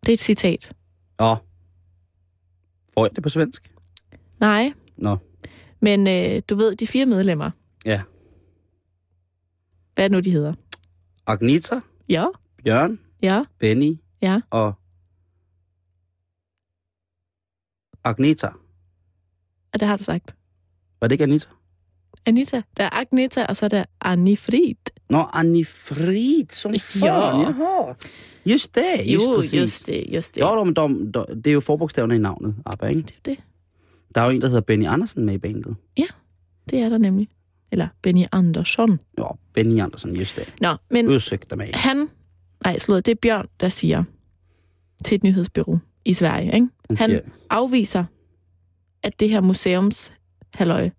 Speaker 3: Det er et citat.
Speaker 2: Åh. Får jeg det på svensk?
Speaker 3: Nej,
Speaker 2: Nå.
Speaker 3: men øh, du ved, de fire medlemmer,
Speaker 2: Ja.
Speaker 3: hvad er det nu, de hedder?
Speaker 2: Agneta,
Speaker 3: Ja,
Speaker 2: Bjørn,
Speaker 3: ja,
Speaker 2: Benny
Speaker 3: ja.
Speaker 2: og Agneta.
Speaker 3: Og det har du sagt.
Speaker 2: Var det ikke Anita?
Speaker 3: Anita. Der er Agneta, og så er der Annie Frid.
Speaker 2: Nå, Annie Frid, som
Speaker 3: Ja.
Speaker 2: sådan. Jaha. Just det, just
Speaker 3: jo,
Speaker 2: præcis.
Speaker 3: just det, just det.
Speaker 2: Jo, dog, men dog, dog, det er jo forbogstaverne i navnet, ABBA, ikke?
Speaker 3: Det er det.
Speaker 2: Der er jo en, der hedder Benny Andersen med i bandet.
Speaker 3: Det er der nemlig. Eller Benny Andersson.
Speaker 2: Jo, Benny Andersen, just det.
Speaker 3: Nå, men
Speaker 2: Udsøgte mig.
Speaker 3: han... Nej, slået, det er Bjørn, der siger til et nyhedsbyrå i Sverige, ikke?
Speaker 2: Han
Speaker 3: afviser, at det her museums halløj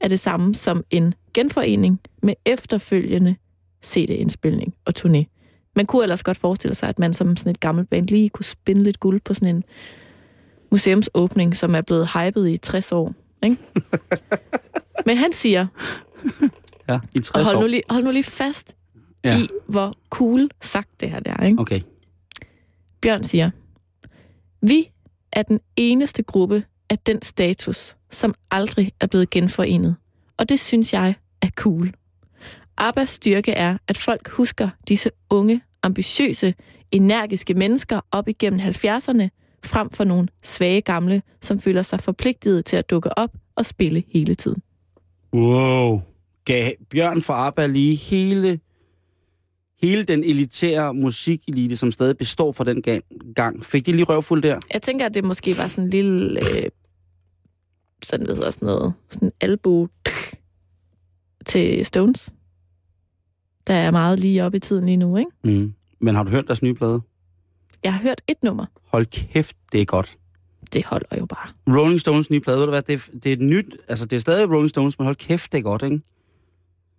Speaker 3: er det samme som en genforening med efterfølgende CD-indspilning og turné. Man kunne ellers godt forestille sig, at man som sådan et gammelt band lige kunne spinde lidt guld på sådan en museumsåbning, som er blevet hypet i 60 år. Ikke? Men han siger,
Speaker 2: ja, i
Speaker 3: og
Speaker 2: 60
Speaker 3: hold nu lige, hold nu lige fast
Speaker 2: Ja.
Speaker 3: i, hvor cool sagt det her det er. Ikke?
Speaker 2: Okay.
Speaker 3: Bjørn siger, vi er den eneste gruppe af den status, som aldrig er blevet genforenet. Og det synes jeg er cool. Abbas styrke er, at folk husker disse unge, ambitiøse, energiske mennesker op igennem 70'erne, frem for nogle svage gamle, som føler sig forpligtet til at dukke op og spille hele tiden.
Speaker 2: Wow. Gav Bjørn fra ABBA lige hele, hele den elitære musikelite, som stadig består fra den ga- gang. Fik de lige røvfuld der?
Speaker 3: Jeg tænker, at det måske var sådan en lille, øh, sådan hvad hedder sådan noget, sådan en albu til Stones. Der er meget lige op i tiden lige nu, ikke?
Speaker 2: Mm. Men har du hørt deres nye plade?
Speaker 3: Jeg har hørt et nummer.
Speaker 2: Hold kæft, det er godt.
Speaker 3: Det holder jo bare.
Speaker 2: Rolling Stones nye plade, ved du hvad, det er, det er nyt, altså det er stadig Rolling Stones, men hold kæft, det er godt, ikke?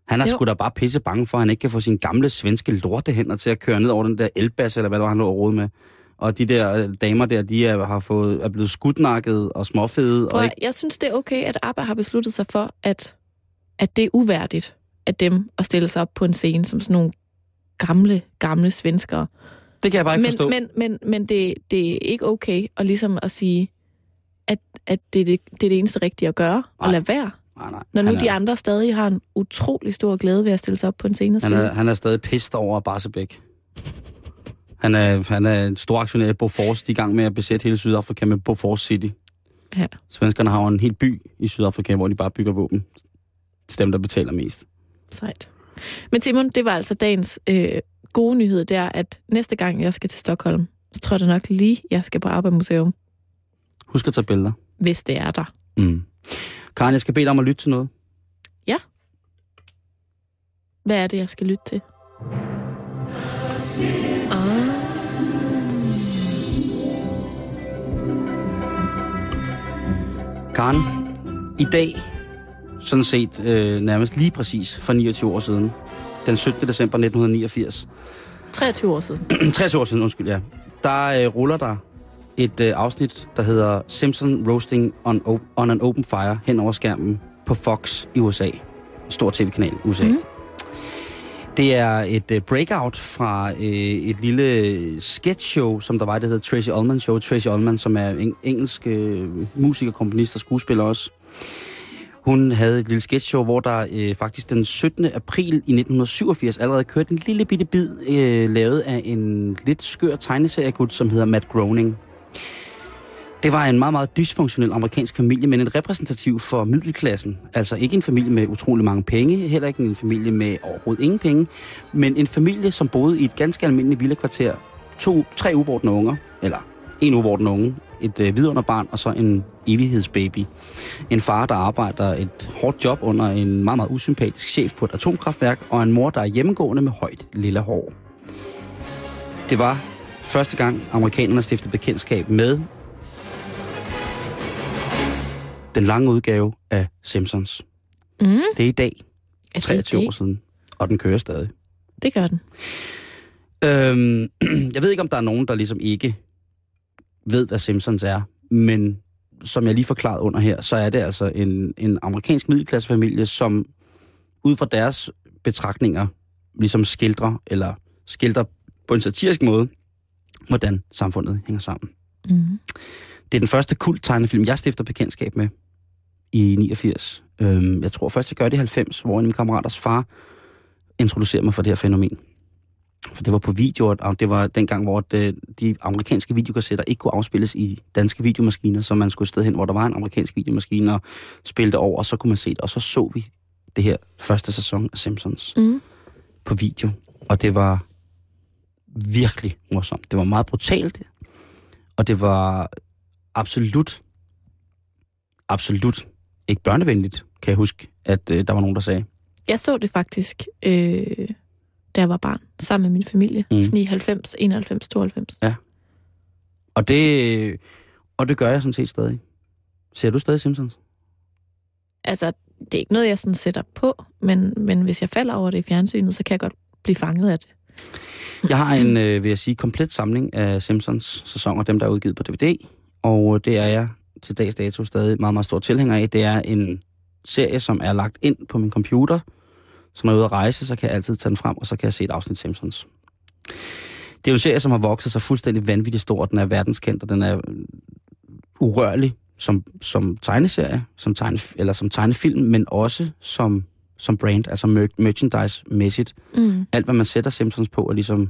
Speaker 2: Han er
Speaker 3: Jo.
Speaker 2: sgu da bare pisse bange for, at han ikke kan få sine gamle svenske lortehænder til at køre ned over den der elbas, eller hvad det var, han lå og med. Og de der øh, damer der, de er, har fået, er blevet skudnakket og småfede.
Speaker 3: Prøv,
Speaker 2: Og ikke,
Speaker 3: jeg synes, det er okay, at ABBA har besluttet sig for, at, at det er uværdigt af dem at stille sig op på en scene som sådan nogle gamle, gamle svenskere.
Speaker 2: det kan jeg bare ikke forstå.
Speaker 3: Men, men, men, men det, det er ikke okay at ligesom at sige, at, at det, er det, det er det eneste rigtige at gøre, og lade være.
Speaker 2: Nej, nej.
Speaker 3: Når nu
Speaker 2: han,
Speaker 3: de
Speaker 2: er,
Speaker 3: andre stadig har en utrolig stor glæde ved at stille sig op på en scene og
Speaker 2: han, er, han er stadig pist over Barsebæk. Han er, han er en stor aktionær i Bofors. De er i gang med at besætte hele Sydafrika med Bofors City.
Speaker 3: Ja.
Speaker 2: Svenskerne har jo en hel by i Sydafrika, hvor de bare bygger våben til dem, der betaler mest.
Speaker 3: Sejt. Men Simon, det var altså dagens øh, gode nyhed, det er, at næste gang jeg skal til Stockholm, så tror jeg nok lige, jeg skal på ABBA Museum,
Speaker 2: Husk at tage billeder.
Speaker 3: hvis det er der.
Speaker 2: Mm. Karen, jeg skal bede dig om at lytte til noget.
Speaker 3: Hvad er det, jeg skal lytte til? Ah.
Speaker 2: Karen, i dag, sådan set øh, nærmest lige præcis for 29 år siden, den 17. december 1989,
Speaker 3: 23 år siden.
Speaker 2: 60 år siden, undskyld, ja, der øh, ruller der et øh, afsnit, der hedder Simpson Roasting on, on an Open Fire hen over skærmen på Fox i USA. En stor tv-kanal i USA. Mm. Det er et øh, breakout fra øh, et lille sketch-show, som der var, det hedder Tracy Ullman Show. Tracy Ullman, som er en engelsk øh, musiker, komponist og skuespiller også. Hun havde et lille sketchshow, hvor der øh, faktisk den 17. april i 1987 allerede kørte en lille bitte bid, øh, lavet af en lidt skør tegneseriegud, som hedder Matt Groening. Det var en meget, meget dysfunktionel amerikansk familie, men en repræsentativ for middelklassen. Altså ikke en familie med utrolig mange penge, heller ikke en familie med overhovedet ingen penge, men en familie, som boede i et ganske almindeligt villakvarter. To, tre uvortende unger, eller en uvorten unge, et øh, vidunderbarn og så en evighedsbaby. En far, der arbejder et hårdt job under en meget, meget usympatisk chef på et atomkraftværk, og en mor, der er hjemmegående med højt lille hår. Det var første gang, amerikanerne stiftede bekendtskab med den lange udgave af Simpsons.
Speaker 3: Mm.
Speaker 2: Det er i dag,
Speaker 3: Er det
Speaker 2: 23
Speaker 3: det?
Speaker 2: år siden, og den kører stadig.
Speaker 3: Det gør den.
Speaker 2: Øhm, jeg ved ikke, om der er nogen, der ligesom ikke ved, hvad Simpsons er, men som jeg lige forklarede under her, så er det altså en, en amerikansk middelklassefamilie, som ud fra deres betragtninger ligesom skildrer, eller skildrer på en satirisk måde, hvordan samfundet hænger sammen.
Speaker 3: Mm.
Speaker 2: Det er den første kult tegnefilm, jeg stifter bekendtskab med i 89. Øhm, jeg tror først, jeg gør det i 90, hvor en af mine kammeraters far introducerede mig for det her fænomen. For det var på video, og det var dengang, hvor det, de amerikanske videokassetter ikke kunne afspilles i danske videomaskiner, så man skulle et sted hen, hvor der var en amerikansk videomaskine og spille det over, og så kunne man se det. Og så så vi det her første sæson af Simpsons
Speaker 3: Mm.
Speaker 2: på video, og det var virkelig morsomt. Det var meget brutalt, og det var absolut, absolut ikke børnevenligt, kan jeg huske, at øh, der var nogen, der sagde.
Speaker 3: Jeg så det faktisk, øh, da jeg var barn, sammen med min familie.
Speaker 2: Mm.
Speaker 3: Sådan i 90, 91, 92.
Speaker 2: Og det, og det gør jeg sådan set stadig. Ser du stadig Simpsons?
Speaker 3: Altså, det er ikke noget, jeg sådan sætter på, men, men hvis jeg falder over det i fjernsynet, så kan jeg godt blive fanget af det.
Speaker 2: Jeg har en, øh, vil jeg sige, komplet samling af Simpsons sæsoner, dem der er udgivet på DVD, og det er jeg til dags dato stadig meget, meget stor tilhænger af. Det er en serie, som er lagt ind på min computer, så når jeg er ude at rejse, så kan jeg altid tage den frem, og så kan jeg se et afsnit Simpsons. Det er jo en serie, som har vokset sig fuldstændig vanvittigt stor. Den er verdenskendt, og den er urørlig som, som tegneserie, som, tegne, eller som tegnefilm, men også som som brand, altså mer- merchandise-mæssigt.
Speaker 3: Mm.
Speaker 2: Alt, hvad man sætter Simpsons på, er ligesom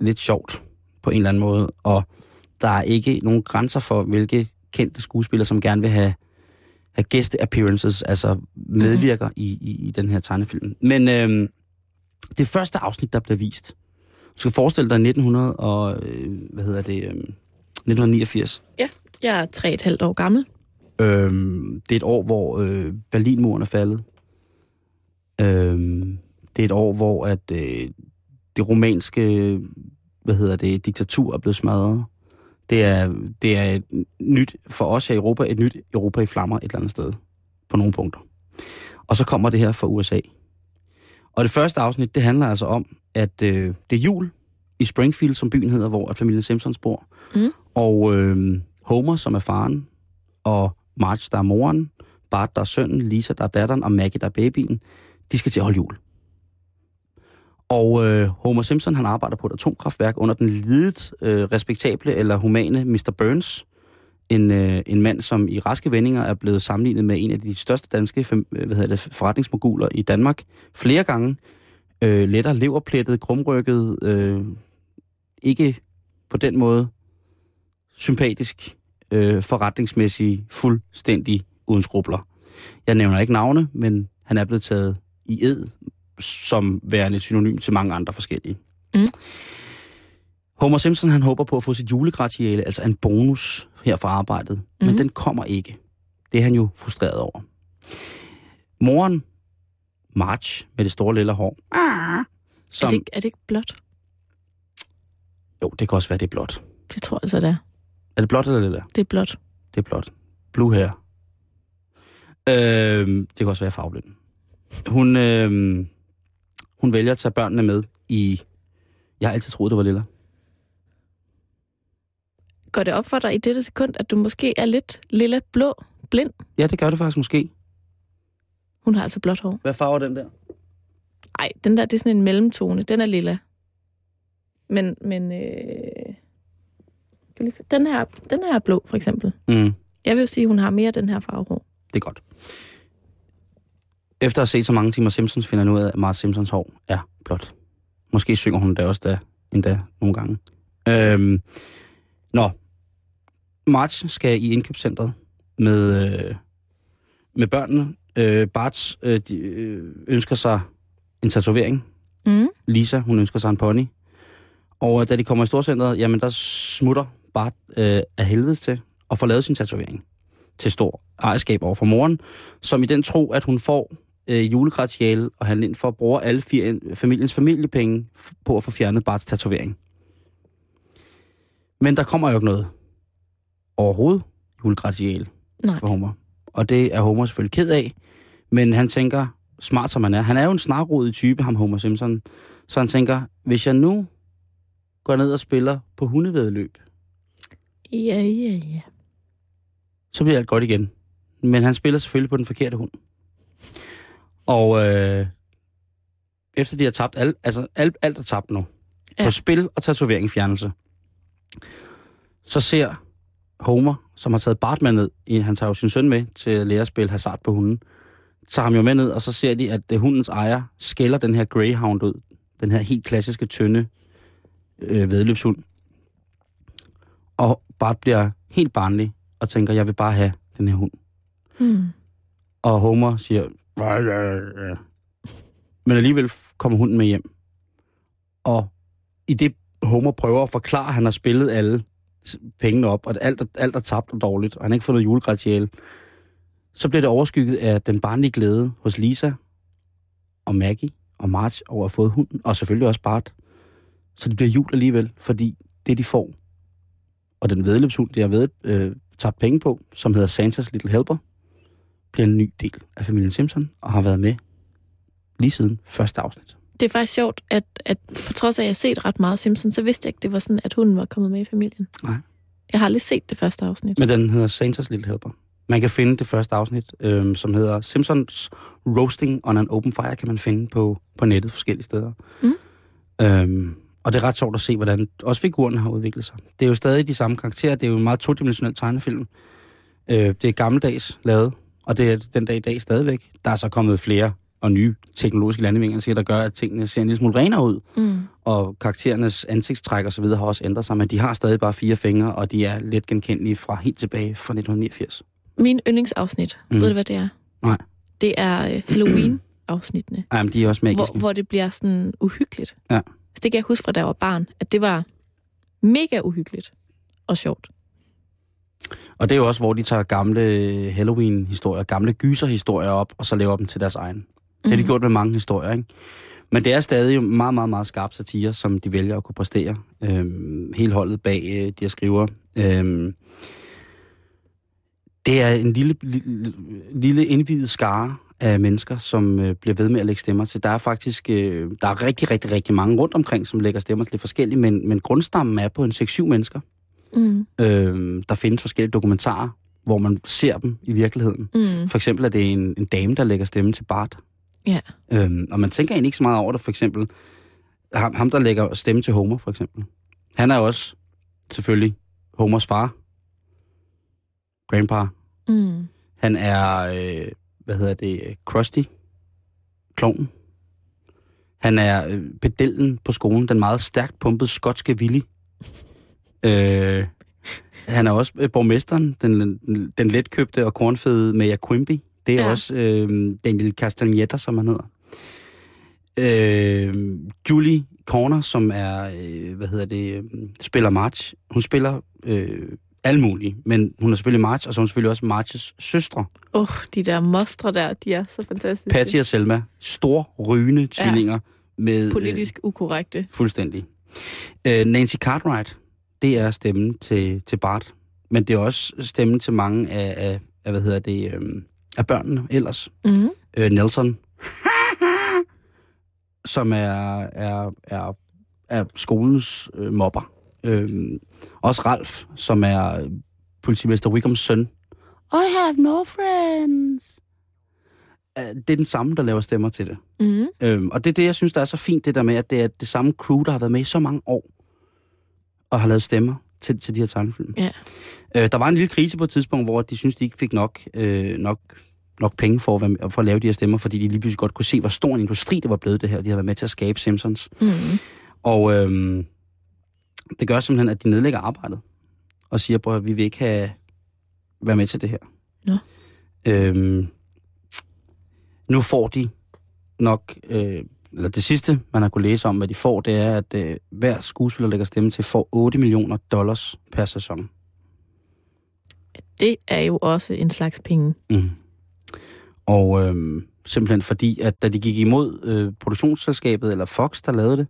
Speaker 2: lidt sjovt på en eller anden måde, og der er ikke nogen grænser for, hvilke kendte skuespillere, som gerne vil have, have gæste appearances, altså medvirker mm-hmm. i, i, i den her tegnefilm. Men øhm, det første afsnit, der bliver vist, du skal forestille dig 1900 og, øh, hvad hedder det, øhm, 1989.
Speaker 3: Jeg er tre og et halvt år gammel.
Speaker 2: Øhm, det er et år, hvor øh, Berlinmuren er faldet. Øhm, det er et år, hvor at øh, det romanske hvad hedder det, diktatur er blevet smadret. Det er, det er et nyt, for os her i Europa, et nyt Europa i flammer et eller andet sted. På nogle punkter. Og så kommer det her fra USA. Og det første afsnit, det handler altså om, at øh, det er jul i Springfield, som byen hedder, hvor at familien Simpsons bor.
Speaker 3: Mm.
Speaker 2: Og øh, Homer, som er faren, og Marge, der er moren, Bart, der er sønnen, Lisa, der er datteren, og Maggie, der er babyen, de skal til at holde jul. Og øh, Homer Simpson, han arbejder på et atomkraftværk under den lidet øh, respektable eller humane Mr. Burns. En, øh, en mand, som i raske vendinger er blevet sammenlignet med en af de største danske fem- øh, hvad hedder det, forretningsmoguler i Danmark flere gange. Øh, lettere leverplettet, krumrykket, øh, ikke på den måde sympatisk, øh, forretningsmæssig, fuldstændig uden skrubler. Jeg nævner ikke navne, men han er blevet taget i ed som værende synonym til mange andre forskellige.
Speaker 3: Mm.
Speaker 2: Homer Simpson han håber på at få sit julegratiale, altså en bonus her fra arbejdet, mm. men
Speaker 3: Mhm.
Speaker 2: den kommer ikke. Det er han jo frustreret over. Moren, March, med det store lille hår,
Speaker 3: Er,
Speaker 2: som,
Speaker 3: det, ikke- er det ikke blåt?
Speaker 2: jo, det kan også være, det er blåt.
Speaker 3: Det tror jeg altså, det er.
Speaker 2: Er det blåt eller lilla?
Speaker 3: Det er blåt.
Speaker 2: Det er blåt. Blue hair. Øhm, det kan også være farveblind. Hun, øhm, hun vælger at tage børnene med i... Jeg har altid troet, det var lilla.
Speaker 3: Går det op for dig i dette sekund, at du måske er lidt lilla blå blind?
Speaker 2: Ja, det gør det faktisk måske.
Speaker 3: Hun har altså blåt hår.
Speaker 2: Hvad farve er den der?
Speaker 3: Ej, den der, det er sådan en mellemtone. Den er lilla. Men, men øh... den, her, den her er blå, for eksempel.
Speaker 2: Mm,
Speaker 3: Jeg vil jo sige, at hun har mere den her farve
Speaker 2: det er godt. Efter at have set så mange timer Simpsons, finder jeg nu ud af, at Marge Simpsons hår er blåt. Måske synger hun det også da, endda nogle gange. Øhm, nå, Marge skal i indkøbscentret med, øh, med børnene. Øh, Bart øh, de, øh, ønsker sig en tatovering.
Speaker 3: Mm.
Speaker 2: Lisa, hun ønsker sig en pony. Og øh, da de kommer i storcentret, jamen der smutter Bart øh, af helvedes til og får lavet sin tatovering til stor ejerskab over for moren, som i den tro, at hun får øh, julegratiale og handle ind for at bruge alle fire, familiens familiepenge på at få fjernet Barts tatovering. Men der kommer jo ikke noget overhovedet julegratiale for Homer. Og det er Homer selvfølgelig ked af, men han tænker, smart som han er, han er jo en snarrodet type, ham Homer Simpson, så han tænker, hvis jeg nu går ned og spiller på hundevedløb,
Speaker 3: Ja, ja, ja.
Speaker 2: så bliver alt godt igen. Men han spiller selvfølgelig på den forkerte hund. Og øh, efter de har tabt, alt, altså alt, alt er tabt nu, ja. På spil og tatovering fjernelse, så ser Homer, som har taget Bart med ned, han tager jo sin søn med til at lære at spille hasard på hunden, tager ham jo med ned, og så ser de, at øh, hundens ejer skælder den her Greyhound ud. Den her helt klassiske, tynde øh, vedløbshund. Og Bart bliver helt barnlig og tænker, jeg vil bare have den her hund.
Speaker 3: Mm.
Speaker 2: Og Homer siger, men alligevel kommer hunden med hjem. Og i det Homer prøver at forklare, at han har spillet alle pengene op, og at alt, er- alt er tabt og dårligt, og han har ikke fået noget julegratiale, så bliver det overskygget af den barnlige glæde hos Lisa og Maggie og Marge over at have fået hunden, og selvfølgelig også Bart. Så det bliver jul alligevel, fordi det de får, og den vedløbshund, de har ved, øh, tabt penge på, som hedder Santa's Little Helper, bliver en ny del af familien Simpson, og har været med lige siden første afsnit.
Speaker 3: Det er faktisk sjovt, at, at på trods af, at jeg har set ret meget Simpsons, så vidste jeg ikke, det var sådan, at hunden var kommet med i familien.
Speaker 2: Nej.
Speaker 3: Jeg har aldrig set det første afsnit.
Speaker 2: Men den hedder Santa's Little Helper. Man kan finde det første afsnit, øhm, som hedder Simpsons Roasting on an Open Fire, kan man finde på, på nettet forskellige steder.
Speaker 3: Mm.
Speaker 2: Øhm, og det er ret sjovt at se, hvordan også figurerne har udviklet sig. Det er jo stadig de samme karakterer. Det er jo en meget todimensionel tegnefilm. Øh, det er gammeldags lavet, og det er den dag i dag stadigvæk. Der er så kommet flere og nye teknologiske landevinger, der gør, at tingene ser en lille smule renere ud.
Speaker 3: Mm.
Speaker 2: Og karakterernes ansigtstræk og så videre har også ændret sig, men de har stadig bare fire fingre, og de er let genkendelige fra helt tilbage fra 1989.
Speaker 3: Min yndlingsafsnit,
Speaker 2: Mm.
Speaker 3: mm. ved du hvad det er?
Speaker 2: Nej.
Speaker 3: Det er øh, Halloween-afsnittene,
Speaker 2: Jamen, de er også magiske.
Speaker 3: hvor, hvor det bliver sådan uhyggeligt.
Speaker 2: Ja.
Speaker 3: Så det kan jeg huske fra da jeg var barn, at det var mega uhyggeligt og sjovt.
Speaker 2: Og det er jo også, hvor de tager gamle Halloween-historier, gamle gyser-historier op, og så laver dem til deres egen. Det har de
Speaker 3: Mhm.
Speaker 2: gjort med mange historier, ikke? Men det er stadig meget, meget, meget skarp satire, som de vælger at kunne præstere. Øhm, hele holdet bag øh, de her skriver. Øhm, det er en lille, lille, lille indvidet skare af mennesker, som øh, bliver ved med at lægge stemmer til. Der er faktisk øh, der er rigtig, rigtig, rigtig mange rundt omkring, som lægger stemmer til lidt forskelligt, men, men grundstammen er på en 6-7 mennesker.
Speaker 3: Mm.
Speaker 2: Øh, der findes forskellige dokumentarer, hvor man ser dem i virkeligheden.
Speaker 3: Mm.
Speaker 2: For eksempel er det en, en dame, der lægger stemme til Bart.
Speaker 3: Ja.
Speaker 2: Øhm, og man tænker egentlig ikke så meget over det, for eksempel. Ham, ham, der lægger stemme til Homer, for eksempel. Han er også selvfølgelig Homers far. Grandpa.
Speaker 3: Mm.
Speaker 2: Han er, øh, hvad hedder det, Krusty. Klonen. Han er øh, pedellen på skolen, den meget stærkt pumpede skotske Willy. Øh, han er også øh, borgmesteren, den, den, letkøbte og kornfede Maja Quimby. Det er ja.
Speaker 3: Ja.
Speaker 2: også øh, Daniel Castagnetta, som han hedder. Øh, Julie Corner, som er, øh, hvad hedder det, øh, spiller March. Hun spiller øh, alle mulige, men hun er selvfølgelig March, og så er hun selvfølgelig også Marches søstre.
Speaker 3: Åh, oh, de der mostre der, de er så fantastiske.
Speaker 2: Patty og Selma, store rygende tvillinger med... øh,
Speaker 3: Politisk ukorrekte.
Speaker 2: Fuldstændig. Øh, Nancy Cartwright, det er stemmen til, til Bart. Men det er også stemmen til mange af, af, af hvad hedder det, øh, af børnene ellers.
Speaker 3: Mm.
Speaker 2: Øh, Nelson, som er, er, er, er skolens øh, mobber. Øh, også Ralf, som er politimester Wickhams søn. I have no friends. Øh, Det er den samme, der laver stemmer til det.
Speaker 3: Mm.
Speaker 2: Øhm, og det er det, jeg synes, der er så fint, det der med, at det er det samme crew, der har været med i så mange år, og har lavet stemmer til, til de her tegnefilm.
Speaker 3: Ja.
Speaker 2: Øh, der var en lille krise på et tidspunkt, hvor de synes de ikke fik nok, øh, nok, nok penge for at, være for at lave de her stemmer, fordi de lige pludselig godt kunne se, hvor stor en industri det var blevet det her. De havde været med til at skabe Simpsons.
Speaker 3: Mm.
Speaker 2: Og øhm, det gør simpelthen, at de nedlægger arbejdet og siger, at vi vil ikke have være med til det her.
Speaker 3: Nå.
Speaker 2: Øhm, nu får de nok, øh, eller det sidste, man har kunne læse om, hvad de får, det er, at øh, hver skuespiller lægger stemme til, får 8 millioner dollars per sæson.
Speaker 3: Det er jo også en slags penge.
Speaker 2: Mm. Og øhm, simpelthen fordi, at da de gik imod øh, produktionsselskabet, eller Fox, der lavede det,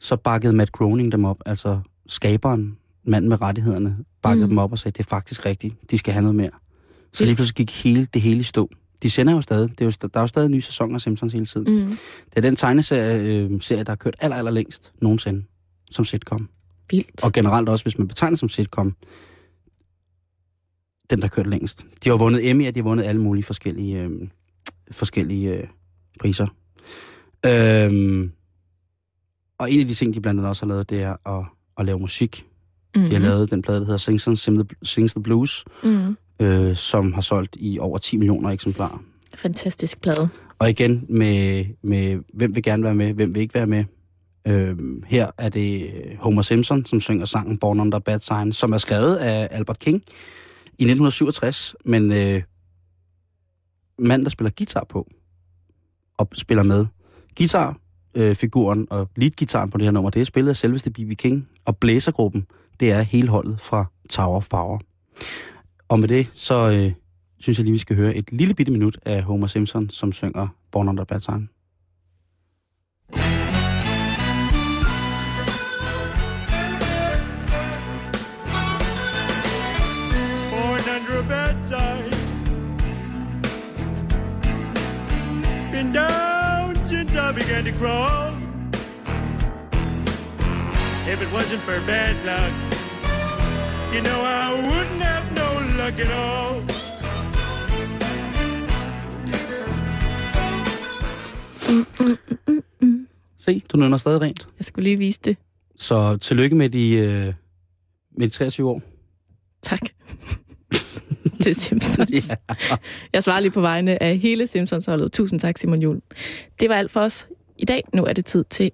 Speaker 2: så bakkede Matt Groening dem op, altså skaberen, manden med rettighederne, bakkede. Mm. dem op og sagde, det er faktisk rigtigt, de skal have noget mere. Så lige pludselig gik hele, det hele i stå. De sender jo stadig, det er jo, der er jo stadig nye sæsoner af Simpsons hele tiden. Mm. Det er den tegneserie, øh, serie, der har kørt aller, aller længst nogensinde som sitcom.
Speaker 3: Vildt.
Speaker 2: Og generelt også, hvis man betegner som sitcom, den, der har kørt længst. De har vundet Emmy, og de har vundet alle mulige forskellige, øh, forskellige øh, priser. Øhm, og en af de ting, de blandt andet også har lavet, det er at, at lave musik.
Speaker 3: Mm.
Speaker 2: De har lavet den plade, der hedder Sings, Sings, the, Blues,
Speaker 3: Mm.
Speaker 2: Øh, som har solgt i over 10 millioner eksemplarer.
Speaker 3: Fantastisk plade.
Speaker 2: Og igen med, med, hvem vil gerne være med, hvem vil ikke være med. Øhm, her er det Homer Simpson, som synger sangen Born Under Bad Sign, som er skrevet af Albert King i 1967, men øh, mand, der spiller guitar på og spiller med. Guitarfiguren øh, figuren og leadgitaren på det her nummer, det er spillet af selveste B.B. King, og blæsergruppen, det er hele holdet fra Tower of Power. Og med det, så øh, synes jeg lige, vi skal høre et lille bitte minut af Homer Simpson, som synger Born Under Bad
Speaker 4: Time. under. Been down since I began to crawl. If it wasn't for bad luck, you know I wouldn't have luck at all.
Speaker 2: Se, du nynner stadig rent.
Speaker 3: Jeg skulle lige vise det.
Speaker 2: Så tillykke med de, øh, med de 23 år.
Speaker 3: Tak. til Simpsons.
Speaker 2: Ja.
Speaker 3: Jeg svarer lige på vegne af hele Simpsons-holdet. Tusind tak, Simon Jul. Det var alt for os i dag. Nu er det tid til